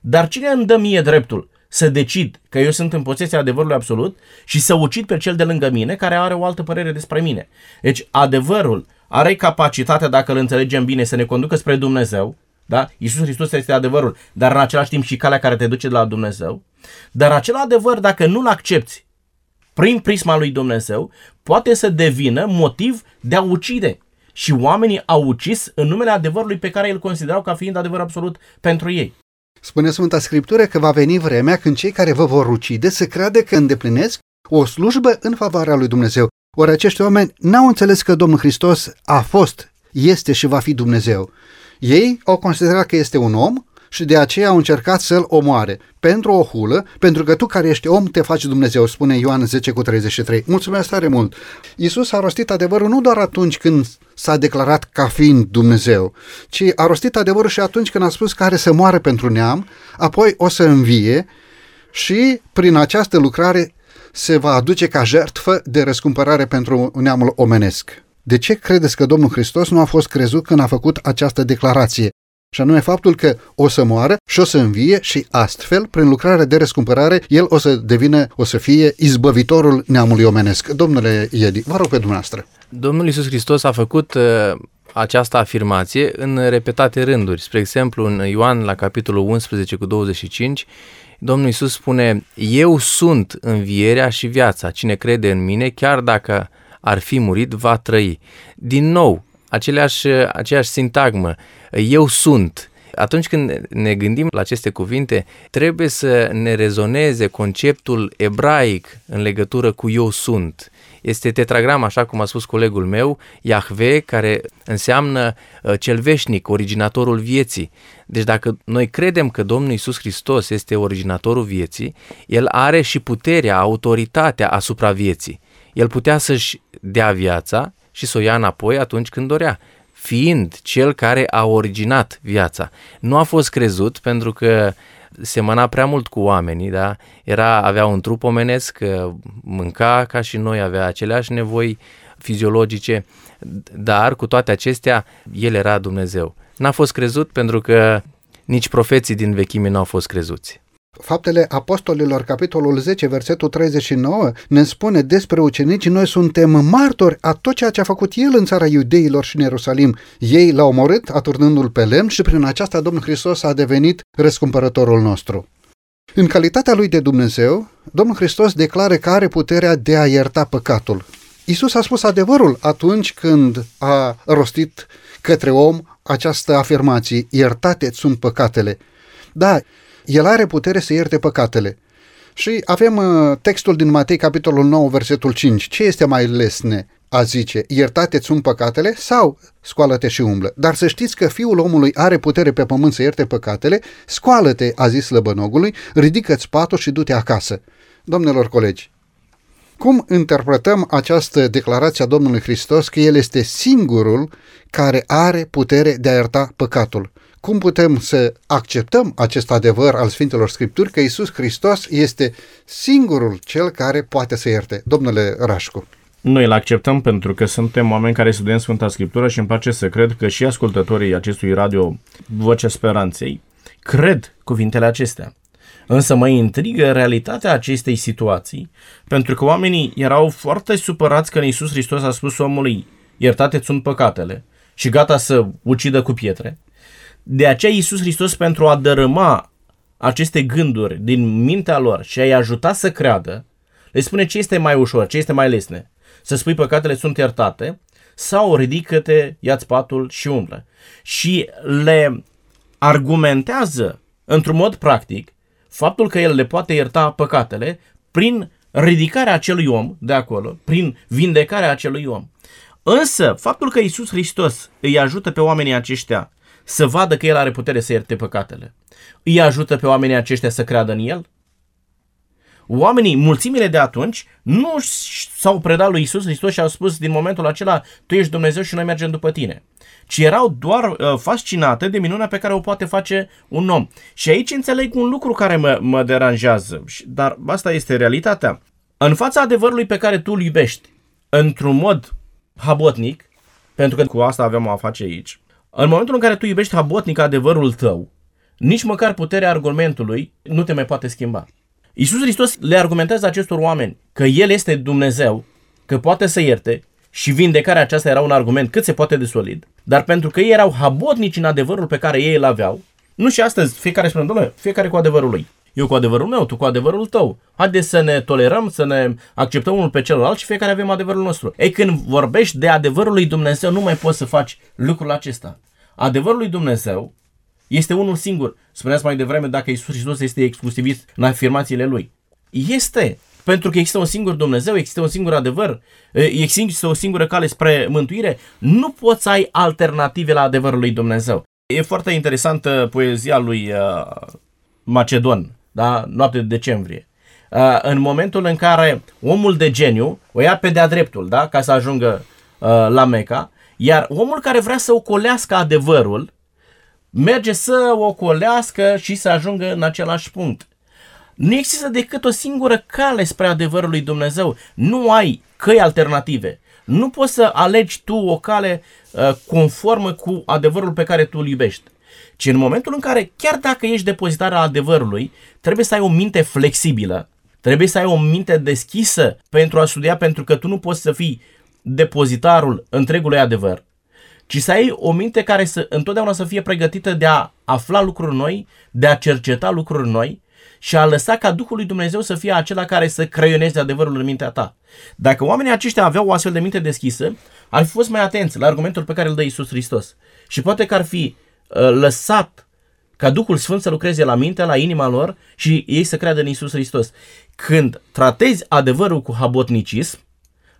Dar cine îmi dă mie dreptul să decid că eu sunt în posesia adevărului absolut și să ucid pe cel de lângă mine care are o altă părere despre mine? Deci adevărul are capacitatea, dacă îl înțelegem bine, să ne conducă spre Dumnezeu, da? Iisus Hristos este adevărul, dar în același timp și calea care te duce de la Dumnezeu. Dar acel adevăr, dacă nu-l accepti prin prisma lui Dumnezeu, poate să devină motiv de a ucide. Și oamenii au ucis în numele adevărului pe care îl considerau ca fiind adevăr absolut pentru ei. Spune Sfânta Scriptură că va veni vremea când cei care vă vor ucide să creadă că îndeplinesc o slujbă în favoarea lui Dumnezeu. Ori acești oameni n-au înțeles că Domnul Hristos a fost este și va fi Dumnezeu. Ei au considerat că este un om și de aceea au încercat să-l omoare pentru o hulă, pentru că tu care ești om te faci Dumnezeu, spune Ioan 10 cu 33. Mulțumesc tare mult! Iisus a rostit adevărul nu doar atunci când s-a declarat ca fiind Dumnezeu, ci a rostit adevărul și atunci când a spus că are să moare pentru neam, apoi o să învie și prin această lucrare se va aduce ca jertfă de răscumpărare pentru neamul omenesc. De ce credeți că Domnul Hristos nu a fost crezut când a făcut această declarație? Și anume faptul că o să moară și o să învie și astfel, prin lucrarea de răscumpărare, el o să devină, o să fie izbăvitorul neamului omenesc. Domnule Iedi, vă rog pe dumneavoastră. Domnul Iisus Hristos a făcut uh, această afirmație în repetate rânduri. Spre exemplu, în Ioan, la capitolul 11 cu 25, Domnul Iisus spune, Eu sunt învierea și viața. Cine crede în mine, chiar dacă ar fi murit, va trăi. Din nou, aceleași, aceeași sintagmă, eu sunt. Atunci când ne gândim la aceste cuvinte, trebuie să ne rezoneze conceptul ebraic în legătură cu eu sunt. Este tetragram, așa cum a spus colegul meu, Yahve, care înseamnă uh, cel veșnic, originatorul vieții. Deci dacă noi credem că Domnul Isus Hristos este originatorul vieții, El are și puterea, autoritatea asupra vieții. El putea să-și dea viața și să o ia înapoi atunci când dorea, fiind cel care a originat viața. Nu a fost crezut pentru că semăna prea mult cu oamenii, da? Era, avea un trup omenesc, mânca ca și noi, avea aceleași nevoi fiziologice, dar cu toate acestea, el era Dumnezeu. N-a fost crezut pentru că nici profeții din vechime nu au fost crezuți. Faptele Apostolilor, capitolul 10, versetul 39, ne spune despre ucenici, noi suntem martori a tot ceea ce a făcut El în țara iudeilor și în Ierusalim. Ei l-au omorât aturnându-l pe lemn și prin aceasta Domnul Hristos a devenit răscumpărătorul nostru. În calitatea lui de Dumnezeu, Domnul Hristos declară că are puterea de a ierta păcatul. Isus a spus adevărul atunci când a rostit către om această afirmație, iertate sunt păcatele. Da, el are putere să ierte păcatele. Și avem uh, textul din Matei, capitolul 9, versetul 5. Ce este mai lesne? A zice, iertate sunt păcatele sau scoală-te și umblă. Dar să știți că fiul omului are putere pe pământ să ierte păcatele, scoală-te, a zis slăbănogului, ridică-ți patul și du-te acasă. Domnilor colegi, cum interpretăm această declarație a Domnului Hristos că El este singurul care are putere de a ierta păcatul? Cum putem să acceptăm acest adevăr al Sfintelor Scripturi că Isus Hristos este singurul cel care poate să ierte? Domnule Rașcu. Noi îl acceptăm pentru că suntem oameni care studiem Sfânta Scriptură și îmi place să cred că și ascultătorii acestui radio Vocea Speranței cred cuvintele acestea. Însă mă intrigă realitatea acestei situații, pentru că oamenii erau foarte supărați că Iisus Hristos a spus omului, iertate sunt păcatele, și gata să ucidă cu pietre. De aceea Iisus Hristos pentru a dărâma aceste gânduri din mintea lor și a-i ajuta să creadă, le spune ce este mai ușor, ce este mai lesne. Să spui păcatele sunt iertate sau ridică-te, ia-ți patul și umblă. Și le argumentează într-un mod practic faptul că el le poate ierta păcatele prin ridicarea acelui om de acolo, prin vindecarea acelui om. Însă, faptul că Isus Hristos îi ajută pe oamenii aceștia să vadă că El are putere să ierte păcatele. Îi ajută pe oamenii aceștia să creadă în El? Oamenii, mulțimile de atunci, nu s-au predat lui Isus Hristos și au spus din momentul acela, Tu ești Dumnezeu și noi mergem după tine. Ci erau doar uh, fascinate de minunea pe care o poate face un om. Și aici înțeleg un lucru care mă, mă deranjează, dar asta este realitatea. În fața adevărului pe care tu îl iubești, într-un mod habotnic, pentru că cu asta avem a face aici, în momentul în care tu iubești habotnic adevărul tău, nici măcar puterea argumentului nu te mai poate schimba. Iisus Hristos le argumentează acestor oameni că El este Dumnezeu, că poate să ierte și vindecarea aceasta era un argument cât se poate de solid, dar pentru că ei erau habotnici în adevărul pe care ei îl aveau, nu și astăzi fiecare spune, domnule, fiecare cu adevărul lui. Eu cu adevărul meu, tu cu adevărul tău. Haideți să ne tolerăm, să ne acceptăm unul pe celălalt și fiecare avem adevărul nostru. Ei, când vorbești de adevărul lui Dumnezeu, nu mai poți să faci lucrul acesta. Adevărul lui Dumnezeu este unul singur. Spuneați mai devreme dacă Isus Hristos este exclusivist în afirmațiile lui. Este. pentru că există un singur Dumnezeu, există un singur adevăr, există o singură cale spre mântuire, nu poți să ai alternative la adevărul lui Dumnezeu. E foarte interesantă poezia lui uh, Macedon, da? Noapte de decembrie. Uh, în momentul în care omul de geniu o ia pe de-a dreptul, da? Ca să ajungă uh, la Meca, iar omul care vrea să ocolească adevărul, merge să ocolească și să ajungă în același punct. Nu există decât o singură cale spre adevărul lui Dumnezeu. Nu ai căi alternative. Nu poți să alegi tu o cale uh, conformă cu adevărul pe care tu îl iubești. Ci în momentul în care, chiar dacă ești depozitarea adevărului, trebuie să ai o minte flexibilă, trebuie să ai o minte deschisă pentru a studia, pentru că tu nu poți să fii depozitarul întregului adevăr, ci să ai o minte care să întotdeauna să fie pregătită de a afla lucruri noi, de a cerceta lucruri noi și a lăsa ca Duhul lui Dumnezeu să fie acela care să creioneze adevărul în mintea ta. Dacă oamenii aceștia aveau o astfel de minte deschisă, ar fi fost mai atenți la argumentul pe care îl dă Isus Hristos. Și poate că ar fi uh, lăsat ca Duhul Sfânt să lucreze la minte, la inima lor și ei să creadă în Isus Hristos. Când tratezi adevărul cu habotnicism,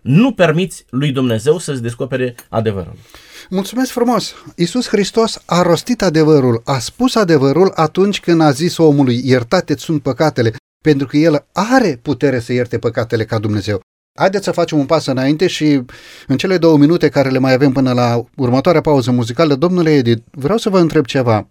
nu permiți lui Dumnezeu să-ți descopere adevărul. Mulțumesc frumos! Iisus Hristos a rostit adevărul, a spus adevărul atunci când a zis omului, iertate sunt păcatele, pentru că El are putere să ierte păcatele ca Dumnezeu. Haideți să facem un pas înainte și în cele două minute care le mai avem până la următoarea pauză muzicală, domnule Edith, vreau să vă întreb ceva.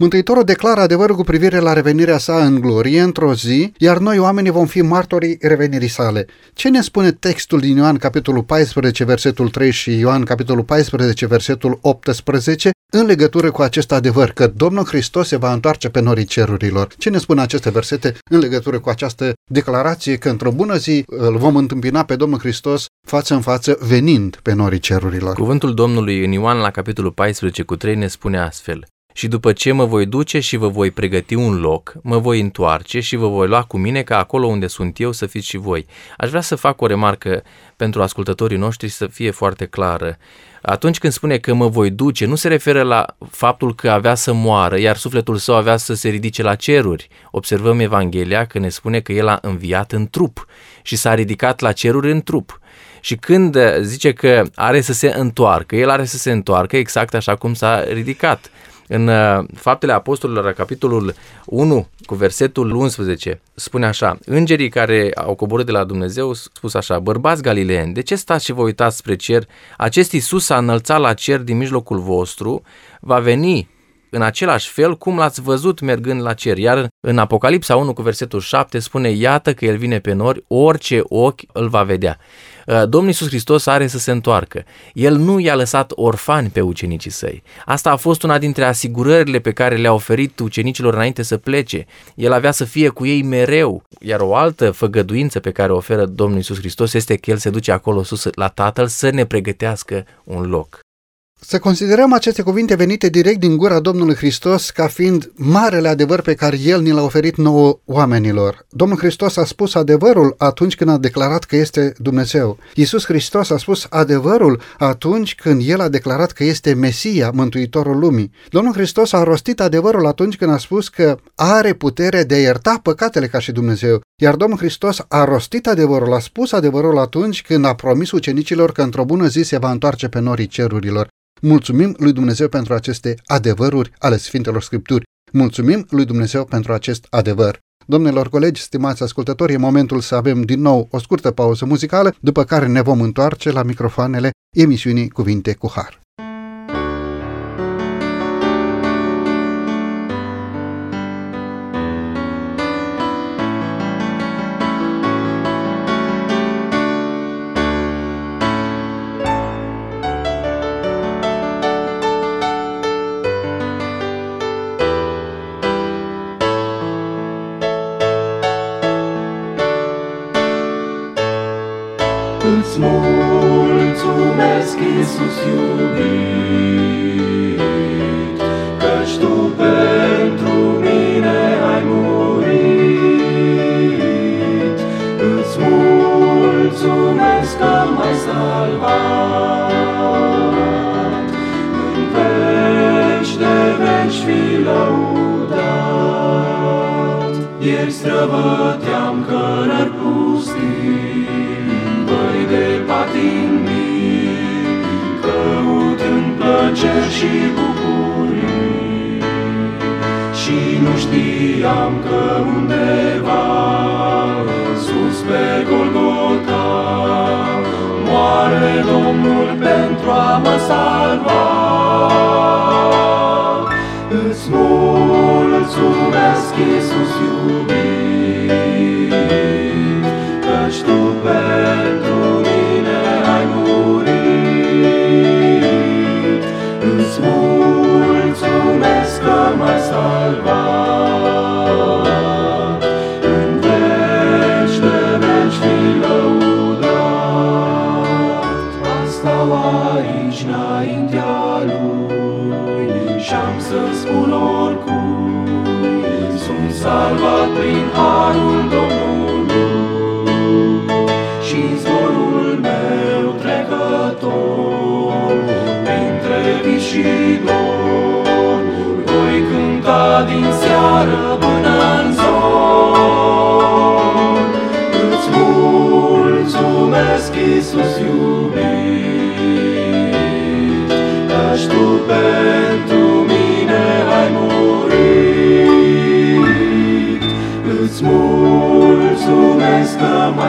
Mântuitorul declară adevărul cu privire la revenirea sa în glorie într-o zi, iar noi oamenii vom fi martorii revenirii sale. Ce ne spune textul din Ioan capitolul 14, versetul 3 și Ioan capitolul 14, versetul 18 în legătură cu acest adevăr, că Domnul Hristos se va întoarce pe norii cerurilor? Ce ne spun aceste versete în legătură cu această declarație că într-o bună zi îl vom întâmpina pe Domnul Hristos față în față venind pe norii cerurilor? Cuvântul Domnului în Ioan la capitolul 14 cu 3 ne spune astfel. Și după ce mă voi duce și vă voi pregăti un loc, mă voi întoarce și vă voi lua cu mine ca acolo unde sunt eu să fiți și voi. Aș vrea să fac o remarcă pentru ascultătorii noștri să fie foarte clară. Atunci când spune că mă voi duce, nu se referă la faptul că avea să moară, iar sufletul său avea să se ridice la ceruri. Observăm Evanghelia că ne spune că el a înviat în trup și s-a ridicat la ceruri în trup. Și când zice că are să se întoarcă, el are să se întoarcă exact așa cum s-a ridicat. În uh, Faptele Apostolilor, capitolul 1, cu versetul 11, spune așa, Îngerii care au coborât de la Dumnezeu spus așa, Bărbați galileeni, de ce stați și vă uitați spre cer? Acest Iisus s-a înălțat la cer din mijlocul vostru, va veni în același fel cum l-ați văzut mergând la cer. Iar în Apocalipsa 1 cu versetul 7 spune, iată că el vine pe nori, orice ochi îl va vedea. Uh, Domnul Iisus Hristos are să se întoarcă. El nu i-a lăsat orfani pe ucenicii săi. Asta a fost una dintre asigurările pe care le-a oferit ucenicilor înainte să plece. El avea să fie cu ei mereu. Iar o altă făgăduință pe care o oferă Domnul Iisus Hristos este că El se duce acolo sus la Tatăl să ne pregătească un loc. Să considerăm aceste cuvinte venite direct din gura Domnului Hristos ca fiind marele adevăr pe care El ni l-a oferit nouă oamenilor. Domnul Hristos a spus adevărul atunci când a declarat că este Dumnezeu. Iisus Hristos a spus adevărul atunci când El a declarat că este Mesia, Mântuitorul lumii. Domnul Hristos a rostit adevărul atunci când a spus că are putere de a ierta păcatele ca și Dumnezeu. Iar Domnul Hristos a rostit adevărul, a spus adevărul atunci când a promis ucenicilor că într-o bună zi se va întoarce pe norii cerurilor. Mulțumim lui Dumnezeu pentru aceste adevăruri ale Sfintelor Scripturi. Mulțumim lui Dumnezeu pentru acest adevăr. Domnilor colegi, stimați ascultători, e momentul să avem din nou o scurtă pauză muzicală, după care ne vom întoarce la microfoanele emisiunii Cuvinte cu Har.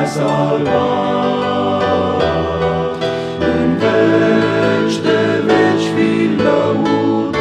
M-ai salvat, În veci de veci fi lăudat.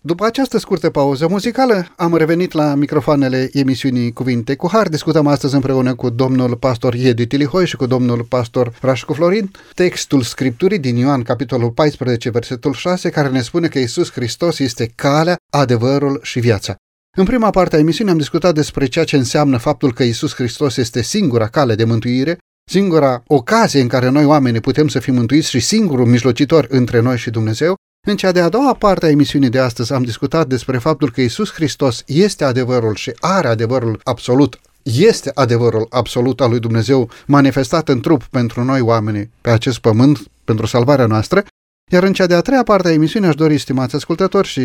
După această scurtă pauză muzicală, am revenit la microfoanele emisiunii Cuvinte cu Har. Discutăm astăzi împreună cu domnul pastor Iedi Tilihoi și cu domnul pastor Rașcu Florin textul Scripturii din Ioan, capitolul 14, versetul 6, care ne spune că Isus Hristos este calea, adevărul și viața. În prima parte a emisiunii am discutat despre ceea ce înseamnă faptul că Isus Hristos este singura cale de mântuire, singura ocazie în care noi oamenii putem să fim mântuiți și singurul mijlocitor între noi și Dumnezeu. În cea de-a doua parte a emisiunii de astăzi am discutat despre faptul că Isus Hristos este adevărul și are adevărul absolut, este adevărul absolut al lui Dumnezeu manifestat în trup pentru noi oamenii pe acest pământ, pentru salvarea noastră, iar în cea de-a treia parte a emisiunii aș dori, stimați ascultători și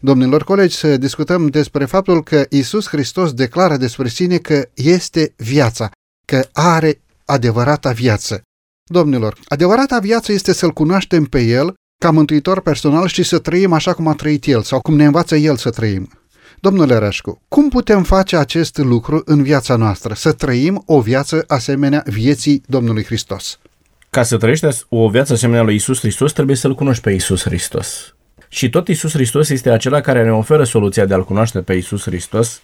domnilor colegi, să discutăm despre faptul că Isus Hristos declară despre sine că este viața, că are adevărata viață. Domnilor, adevărata viață este să-L cunoaștem pe El ca mântuitor personal și să trăim așa cum a trăit El sau cum ne învață El să trăim. Domnule Rășcu, cum putem face acest lucru în viața noastră, să trăim o viață asemenea vieții Domnului Hristos? Ca să trăiești o viață asemenea lui Isus Hristos, trebuie să-L cunoști pe Isus Hristos. Și tot Isus Hristos este acela care ne oferă soluția de a-L cunoaște pe Isus Hristos,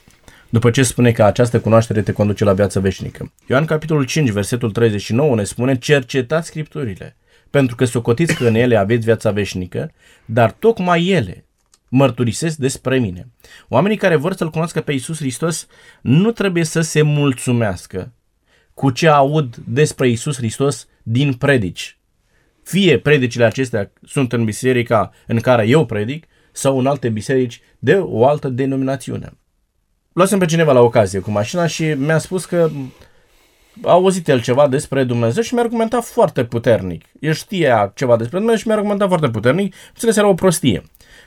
după ce spune că această cunoaștere te conduce la viață veșnică. Ioan capitolul 5, versetul 39 ne spune, cercetați scripturile, pentru că socotiți că în ele aveți viața veșnică, dar tocmai ele mărturisesc despre mine. Oamenii care vor să-L cunoască pe Isus Hristos nu trebuie să se mulțumească cu ce aud despre Isus Hristos din predici. Fie predicile acestea sunt în biserica în care eu predic sau în alte biserici de o altă denominațiune. Luasem pe cineva la ocazie cu mașina și mi-a spus că a auzit el ceva despre Dumnezeu și mi-a argumentat foarte puternic. El știa ceva despre Dumnezeu și mi-a argumentat foarte puternic, înțeles era o prostie.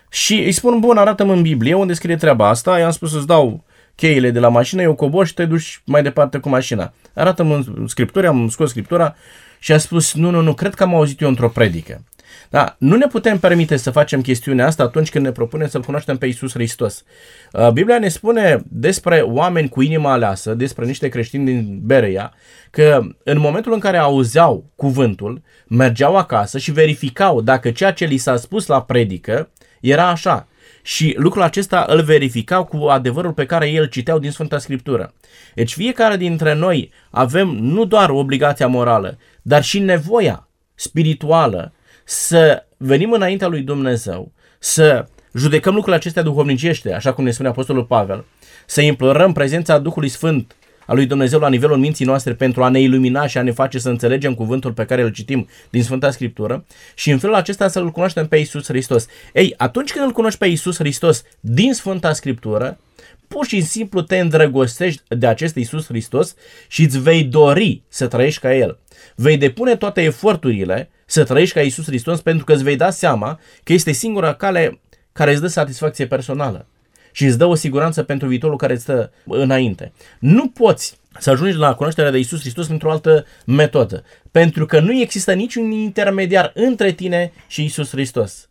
Și îi spun, bun, arată-mi în Biblie unde scrie treaba asta, i-am spus să-ți dau cheile de la mașină, eu cobor și te duci mai departe cu mașina. Arată-mi în scriptură, am scos scriptura și a spus, nu, nu, nu, cred că am auzit eu într-o predică. Da, nu ne putem permite să facem chestiunea asta atunci când ne propunem să-L cunoaștem pe Isus Hristos. Uh, Biblia ne spune despre oameni cu inima aleasă, despre niște creștini din Berea, că în momentul în care auzeau cuvântul, mergeau acasă și verificau dacă ceea ce li s-a spus la predică era așa. Și lucrul acesta îl verificau cu adevărul pe care el citeau din Sfânta Scriptură. Deci fiecare dintre noi avem nu doar obligația morală, dar și nevoia spirituală să venim înaintea lui Dumnezeu, să judecăm lucrurile acestea duhovnicește, așa cum ne spune Apostolul Pavel, să implorăm prezența Duhului Sfânt al lui Dumnezeu la nivelul minții noastre pentru a ne ilumina și a ne face să înțelegem cuvântul pe care îl citim din Sfânta Scriptură și în felul acesta să-L cunoaștem pe Isus Hristos. Ei, atunci când îl cunoști pe Isus Hristos din Sfânta Scriptură, pur și simplu te îndrăgostești de acest Isus Hristos și îți vei dori să trăiești ca El. Vei depune toate eforturile să trăiești ca Isus Hristos pentru că îți vei da seama că este singura cale care îți dă satisfacție personală. Și îți dă o siguranță pentru viitorul care îți stă înainte. Nu poți să ajungi la cunoașterea de Isus Hristos într-o altă metodă, pentru că nu există niciun intermediar între tine și Isus Hristos.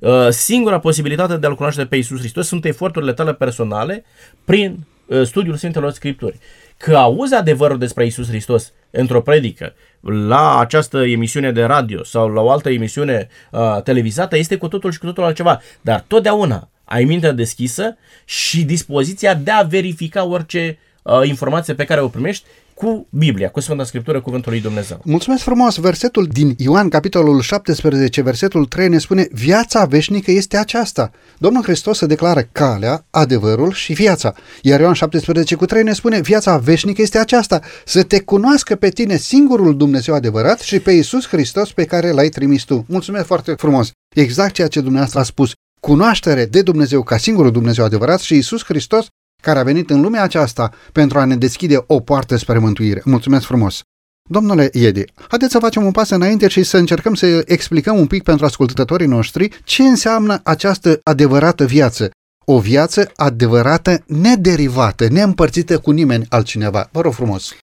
Uh, singura posibilitate de a-L cunoaște pe Isus Hristos sunt eforturile tale personale prin uh, studiul Sfintelor Scripturi. Că auzi adevărul despre Isus Hristos într-o predică, la această emisiune de radio sau la o altă emisiune uh, televizată, este cu totul și cu totul altceva. Dar totdeauna ai mintea deschisă și dispoziția de a verifica orice uh, informație pe care o primești cu Biblia, cu Sfânta Scriptură, Cuvântul lui Dumnezeu. Mulțumesc frumos! Versetul din Ioan, capitolul 17, versetul 3 ne spune Viața veșnică este aceasta. Domnul Hristos se declară calea, adevărul și viața. Iar Ioan 17 cu 3 ne spune Viața veșnică este aceasta, să te cunoască pe tine singurul Dumnezeu adevărat și pe Iisus Hristos pe care l-ai trimis tu. Mulțumesc foarte frumos! Exact ceea ce dumneavoastră a spus. Cunoaștere de Dumnezeu ca singurul Dumnezeu adevărat și Iisus Hristos care a venit în lumea aceasta pentru a ne deschide o poartă spre mântuire. Mulțumesc frumos! Domnule Iedi, haideți să facem un pas înainte și să încercăm să explicăm un pic pentru ascultătorii noștri ce înseamnă această adevărată viață. O viață adevărată, nederivată, neîmpărțită cu nimeni altcineva. Vă rog frumos!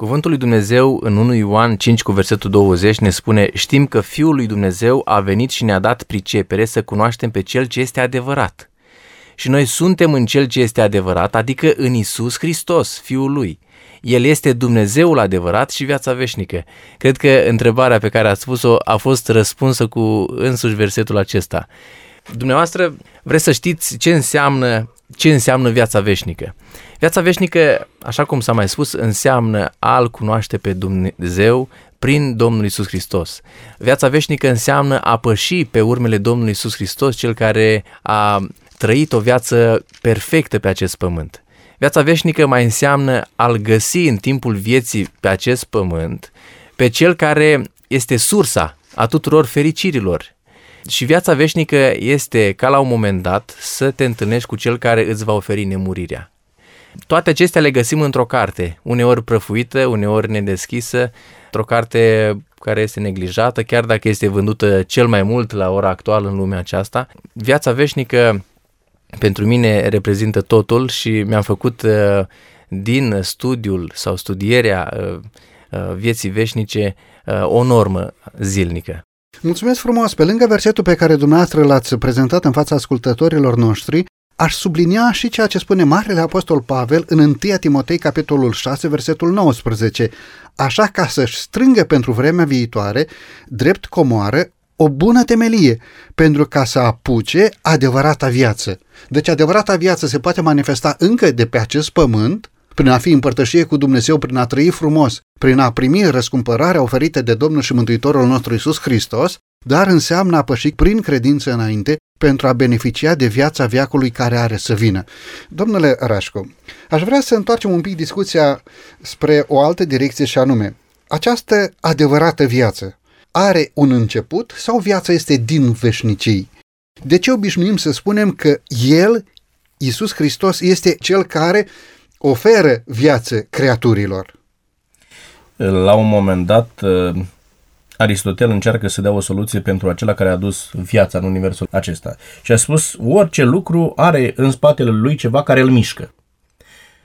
Cuvântul lui Dumnezeu în 1 Ioan 5 cu versetul 20 ne spune Știm că Fiul lui Dumnezeu a venit și ne-a dat pricepere să cunoaștem pe Cel ce este adevărat și noi suntem în Cel ce este adevărat, adică în Isus Hristos, Fiul Lui. El este Dumnezeul adevărat și viața veșnică. Cred că întrebarea pe care ați spus-o a fost răspunsă cu însuși versetul acesta. Dumneavoastră vreți să știți ce înseamnă, ce înseamnă viața veșnică. Viața veșnică, așa cum s-a mai spus, înseamnă a-L cunoaște pe Dumnezeu prin Domnul Isus Hristos. Viața veșnică înseamnă a păși pe urmele Domnului Isus Hristos, cel care a trăit o viață perfectă pe acest pământ. Viața veșnică mai înseamnă a-L găsi în timpul vieții pe acest pământ pe Cel care este sursa a tuturor fericirilor. Și viața veșnică este ca la un moment dat să te întâlnești cu Cel care îți va oferi nemurirea. Toate acestea le găsim într-o carte, uneori prăfuită, uneori nedeschisă, într-o carte care este neglijată, chiar dacă este vândută cel mai mult la ora actuală în lumea aceasta. Viața veșnică pentru mine reprezintă totul și mi-am făcut uh, din studiul sau studierea uh, uh, vieții veșnice o normă zilnică. Mulțumesc frumos! Pe lângă versetul pe care dumneavoastră l-ați prezentat în fața ascultătorilor noștri, aș sublinia și ceea ce spune Marele Apostol Pavel în 1 Timotei, capitolul 6, versetul 19, așa ca să-și strângă pentru vremea viitoare drept comoară o bună temelie pentru ca să apuce adevărata viață. Deci adevărata viață se poate manifesta încă de pe acest pământ, prin a fi împărtășie cu Dumnezeu, prin a trăi frumos, prin a primi răscumpărarea oferită de Domnul și Mântuitorul nostru Isus Hristos, dar înseamnă a păși prin credință înainte pentru a beneficia de viața viacului care are să vină. Domnule Rașcu, aș vrea să întoarcem un pic discuția spre o altă direcție și anume, această adevărată viață, are un început sau viața este din veșnicii? De ce obișnuim să spunem că El, Iisus Hristos, este Cel care oferă viață creaturilor? La un moment dat, uh, Aristotel încearcă să dea o soluție pentru acela care a adus viața în universul acesta. Și a spus, orice lucru are în spatele lui ceva care îl mișcă.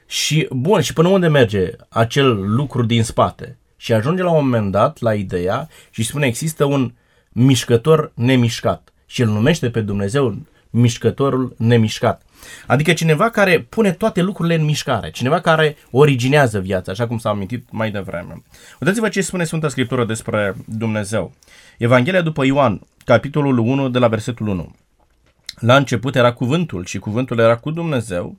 Și, bun, și până unde merge acel lucru din spate? și ajunge la un moment dat la ideea și spune există un mișcător nemișcat și îl numește pe Dumnezeu mișcătorul nemișcat. Adică cineva care pune toate lucrurile în mișcare, cineva care originează viața, așa cum s-a amintit mai devreme. Uitați-vă ce spune Sfânta Scriptură despre Dumnezeu. Evanghelia după Ioan, capitolul 1, de la versetul 1. La început era cuvântul și cuvântul era cu Dumnezeu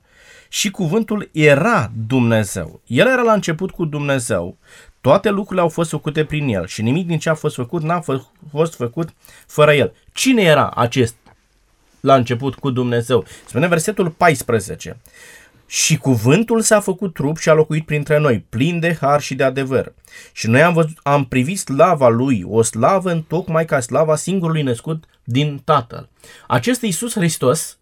și cuvântul era Dumnezeu. El era la început cu Dumnezeu. Toate lucrurile au fost făcute prin el și nimic din ce a fost făcut n-a fost făcut fără el. Cine era acest la început cu Dumnezeu? Spune versetul 14. Și cuvântul s-a făcut trup și a locuit printre noi, plin de har și de adevăr. Și noi am, văzut, am privit slava lui, o slavă în tocmai ca slava singurului născut din Tatăl. Acest Iisus Hristos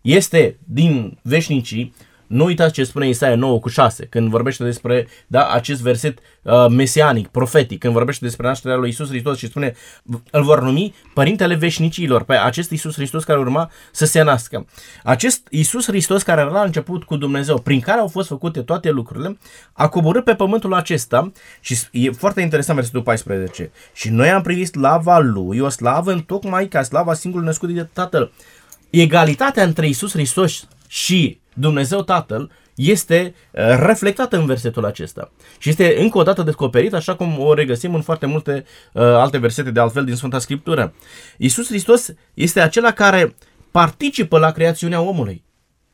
este din veșnicii Nu uitați ce spune Isaia 9 cu 6, când vorbește despre da, acest verset uh, mesianic, profetic, când vorbește despre nașterea lui Isus Hristos și spune, îl vor numi Părintele Veșnicilor, pe acest Isus Hristos care urma să se nască. Acest Isus Hristos care era la început cu Dumnezeu, prin care au fost făcute toate lucrurile, a coborât pe pământul acesta și e foarte interesant versetul 14. Și noi am privit slava lui, o slavă în tocmai ca slava singurului născut de Tatăl. Egalitatea între Isus Hristos și Dumnezeu Tatăl este uh, reflectată în versetul acesta. Și este încă o dată descoperit, așa cum o regăsim în foarte multe uh, alte versete de altfel din Sfânta Scriptură. Isus Hristos este acela care participă la creațiunea omului.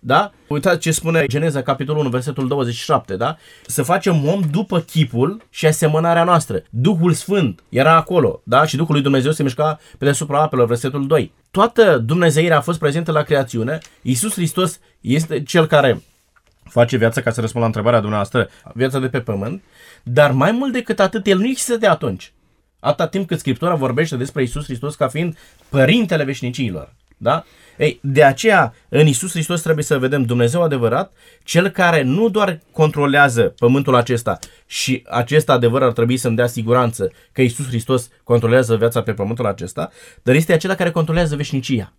Da? Uitați ce spune Geneza, capitolul 1, versetul 27, da? Să facem om după chipul și asemănarea noastră. Duhul Sfânt era acolo, da? Și Duhul lui Dumnezeu se mișca pe deasupra apelor, versetul 2. Toată Dumnezeirea a fost prezentă la creațiune. Iisus Hristos este cel care face viața, ca să răspund la întrebarea dumneavoastră, viața de pe pământ, dar mai mult decât atât, El nu există de atunci. Atâta timp cât Scriptura vorbește despre Isus Hristos ca fiind Părintele Veșnicilor. Da? Ei, de aceea, în Isus Hristos trebuie să vedem Dumnezeu adevărat, cel care nu doar controlează pământul acesta și acest adevăr ar trebui să-mi dea siguranță că Isus Hristos controlează viața pe pământul acesta, dar este acela care controlează veșnicia,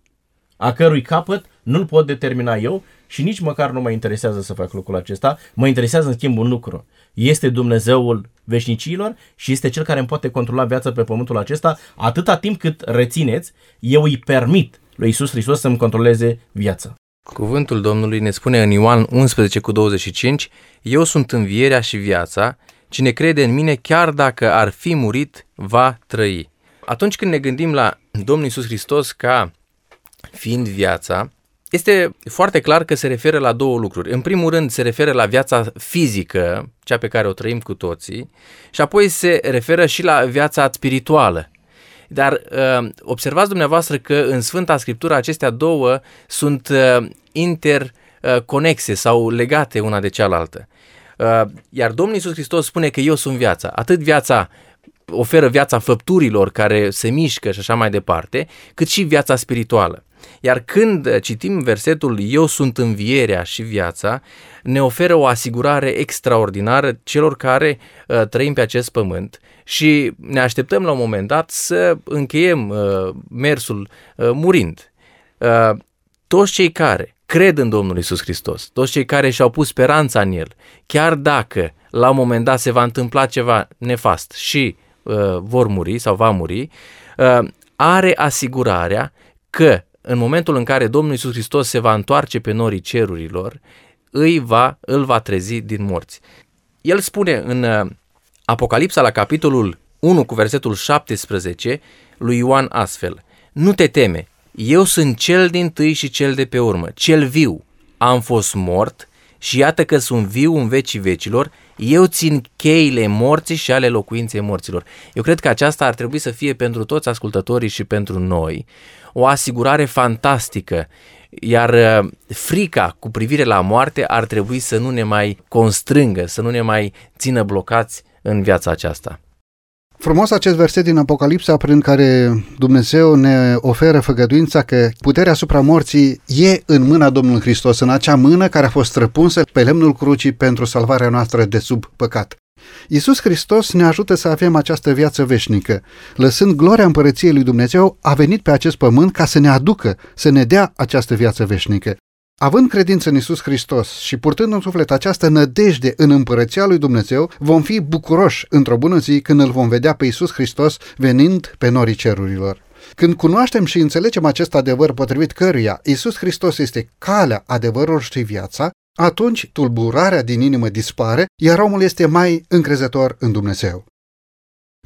a cărui capăt nu-l pot determina eu și nici măcar nu mă interesează să fac lucrul acesta, mă interesează în schimb un lucru. Este Dumnezeul veșnicilor și este cel care îmi poate controla viața pe pământul acesta atâta timp cât rețineți, eu îi permit lui Isus Hristos să-mi controleze viața. Cuvântul Domnului ne spune în Ioan 11 cu 25, Eu sunt învierea și viața, cine crede în mine, chiar dacă ar fi murit, va trăi. Atunci când ne gândim la Domnul Isus Hristos ca fiind viața, este foarte clar că se referă la două lucruri. În primul rând se referă la viața fizică, cea pe care o trăim cu toții, și apoi se referă și la viața spirituală, dar uh, observați dumneavoastră că în Sfânta Scriptură acestea două sunt uh, interconexe sau legate una de cealaltă. Uh, iar Domnul Iisus Hristos spune că eu sunt viața. Atât viața oferă viața făpturilor care se mișcă și așa mai departe, cât și viața spirituală. Iar când citim versetul Eu sunt învierea și viața, ne oferă o asigurare extraordinară celor care uh, trăim pe acest pământ și ne așteptăm la un moment dat să încheiem uh, mersul uh, murind. Uh, toți cei care cred în Domnul Isus Hristos, toți cei care și-au pus speranța în El, chiar dacă la un moment dat se va întâmpla ceva nefast și uh, vor muri sau va muri, uh, are asigurarea că în momentul în care Domnul Isus Hristos se va întoarce pe norii cerurilor, îi va, îl va trezi din morți. El spune în uh, Apocalipsa la capitolul 1 cu versetul 17 lui Ioan astfel, Nu te teme, eu sunt cel din tâi și cel de pe urmă, cel viu. Am fost mort și iată că sunt viu în vecii vecilor, eu țin cheile morții și ale locuinței morților. Eu cred că aceasta ar trebui să fie pentru toți ascultătorii și pentru noi o asigurare fantastică iar uh, frica cu privire la moarte ar trebui să nu ne mai constrângă, să nu ne mai țină blocați în viața aceasta. Frumos acest verset din Apocalipsa prin care Dumnezeu ne oferă făgăduința că puterea asupra morții e în mâna Domnului Hristos, în acea mână care a fost străpunsă pe lemnul crucii pentru salvarea noastră de sub păcat. Iisus Hristos ne ajută să avem această viață veșnică. Lăsând gloria împărăției lui Dumnezeu, a venit pe acest pământ ca să ne aducă, să ne dea această viață veșnică. Având credință în Isus Hristos și purtând în suflet această nădejde în împărăția lui Dumnezeu, vom fi bucuroși într-o bună zi când îl vom vedea pe Isus Hristos venind pe norii cerurilor. Când cunoaștem și înțelegem acest adevăr potrivit căruia Isus Hristos este calea, adevărul și viața, atunci tulburarea din inimă dispare, iar omul este mai încrezător în Dumnezeu.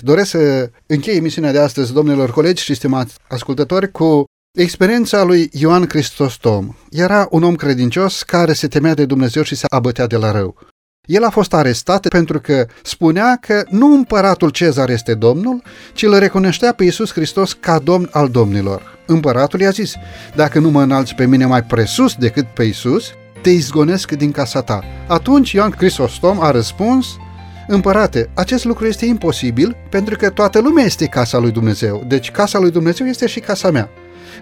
Doresc să închei emisiunea de astăzi, domnilor colegi și stimați ascultători, cu experiența lui Ioan Cristostom. Era un om credincios care se temea de Dumnezeu și se abătea de la rău. El a fost arestat pentru că spunea că nu împăratul Cezar este domnul, ci îl recunoștea pe Iisus Hristos ca domn al domnilor. Împăratul i-a zis, dacă nu mă înalți pe mine mai presus decât pe Iisus, te izgonesc din casa ta. Atunci Ioan Crisostom a răspuns, Împărate, acest lucru este imposibil pentru că toată lumea este casa lui Dumnezeu, deci casa lui Dumnezeu este și casa mea.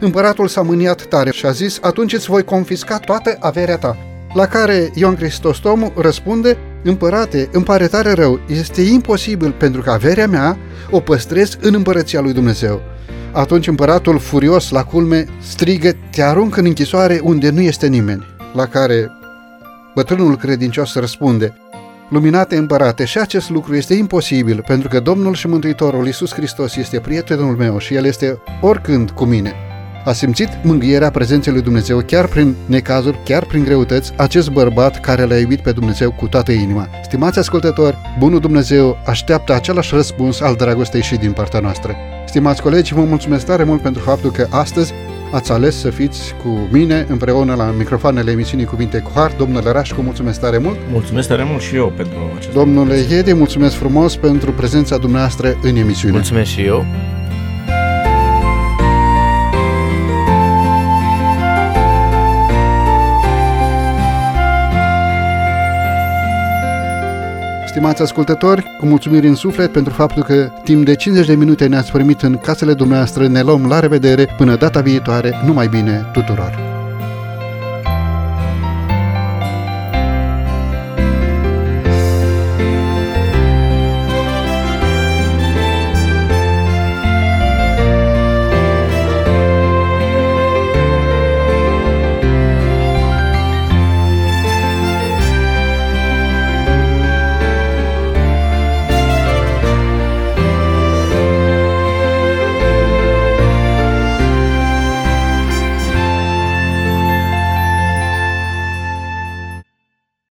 Împăratul s-a mâniat tare și a zis, atunci îți voi confisca toată averea ta. La care Ion Cristostomu răspunde, Împărate, îmi pare tare rău, este imposibil pentru că averea mea o păstrez în împărăția lui Dumnezeu. Atunci împăratul, furios la culme, strigă, te arunc în închisoare unde nu este nimeni. La care bătrânul credincios răspunde, Luminate împărate, și acest lucru este imposibil, pentru că Domnul și Mântuitorul Iisus Hristos este prietenul meu și El este oricând cu mine. A simțit mângâierea prezenței lui Dumnezeu chiar prin necazuri, chiar prin greutăți, acest bărbat care l-a iubit pe Dumnezeu cu toată inima. Stimați ascultători, bunul Dumnezeu așteaptă același răspuns al dragostei și din partea noastră. Stimați colegi, vă mulțumesc tare mult pentru faptul că astăzi ați ales să fiți cu mine împreună la microfoanele emisiunii Cuvinte cu Har. Domnule Rașcu, mulțumesc tare mult. Mulțumesc tare mult și eu pentru acest Domnule Iede, mulțumesc frumos pentru prezența dumneavoastră în emisiune. Mulțumesc și eu. Stimați ascultători, cu mulțumiri în suflet pentru faptul că timp de 50 de minute ne-ați primit în casele dumneavoastră, ne luăm la revedere până data viitoare, numai bine tuturor!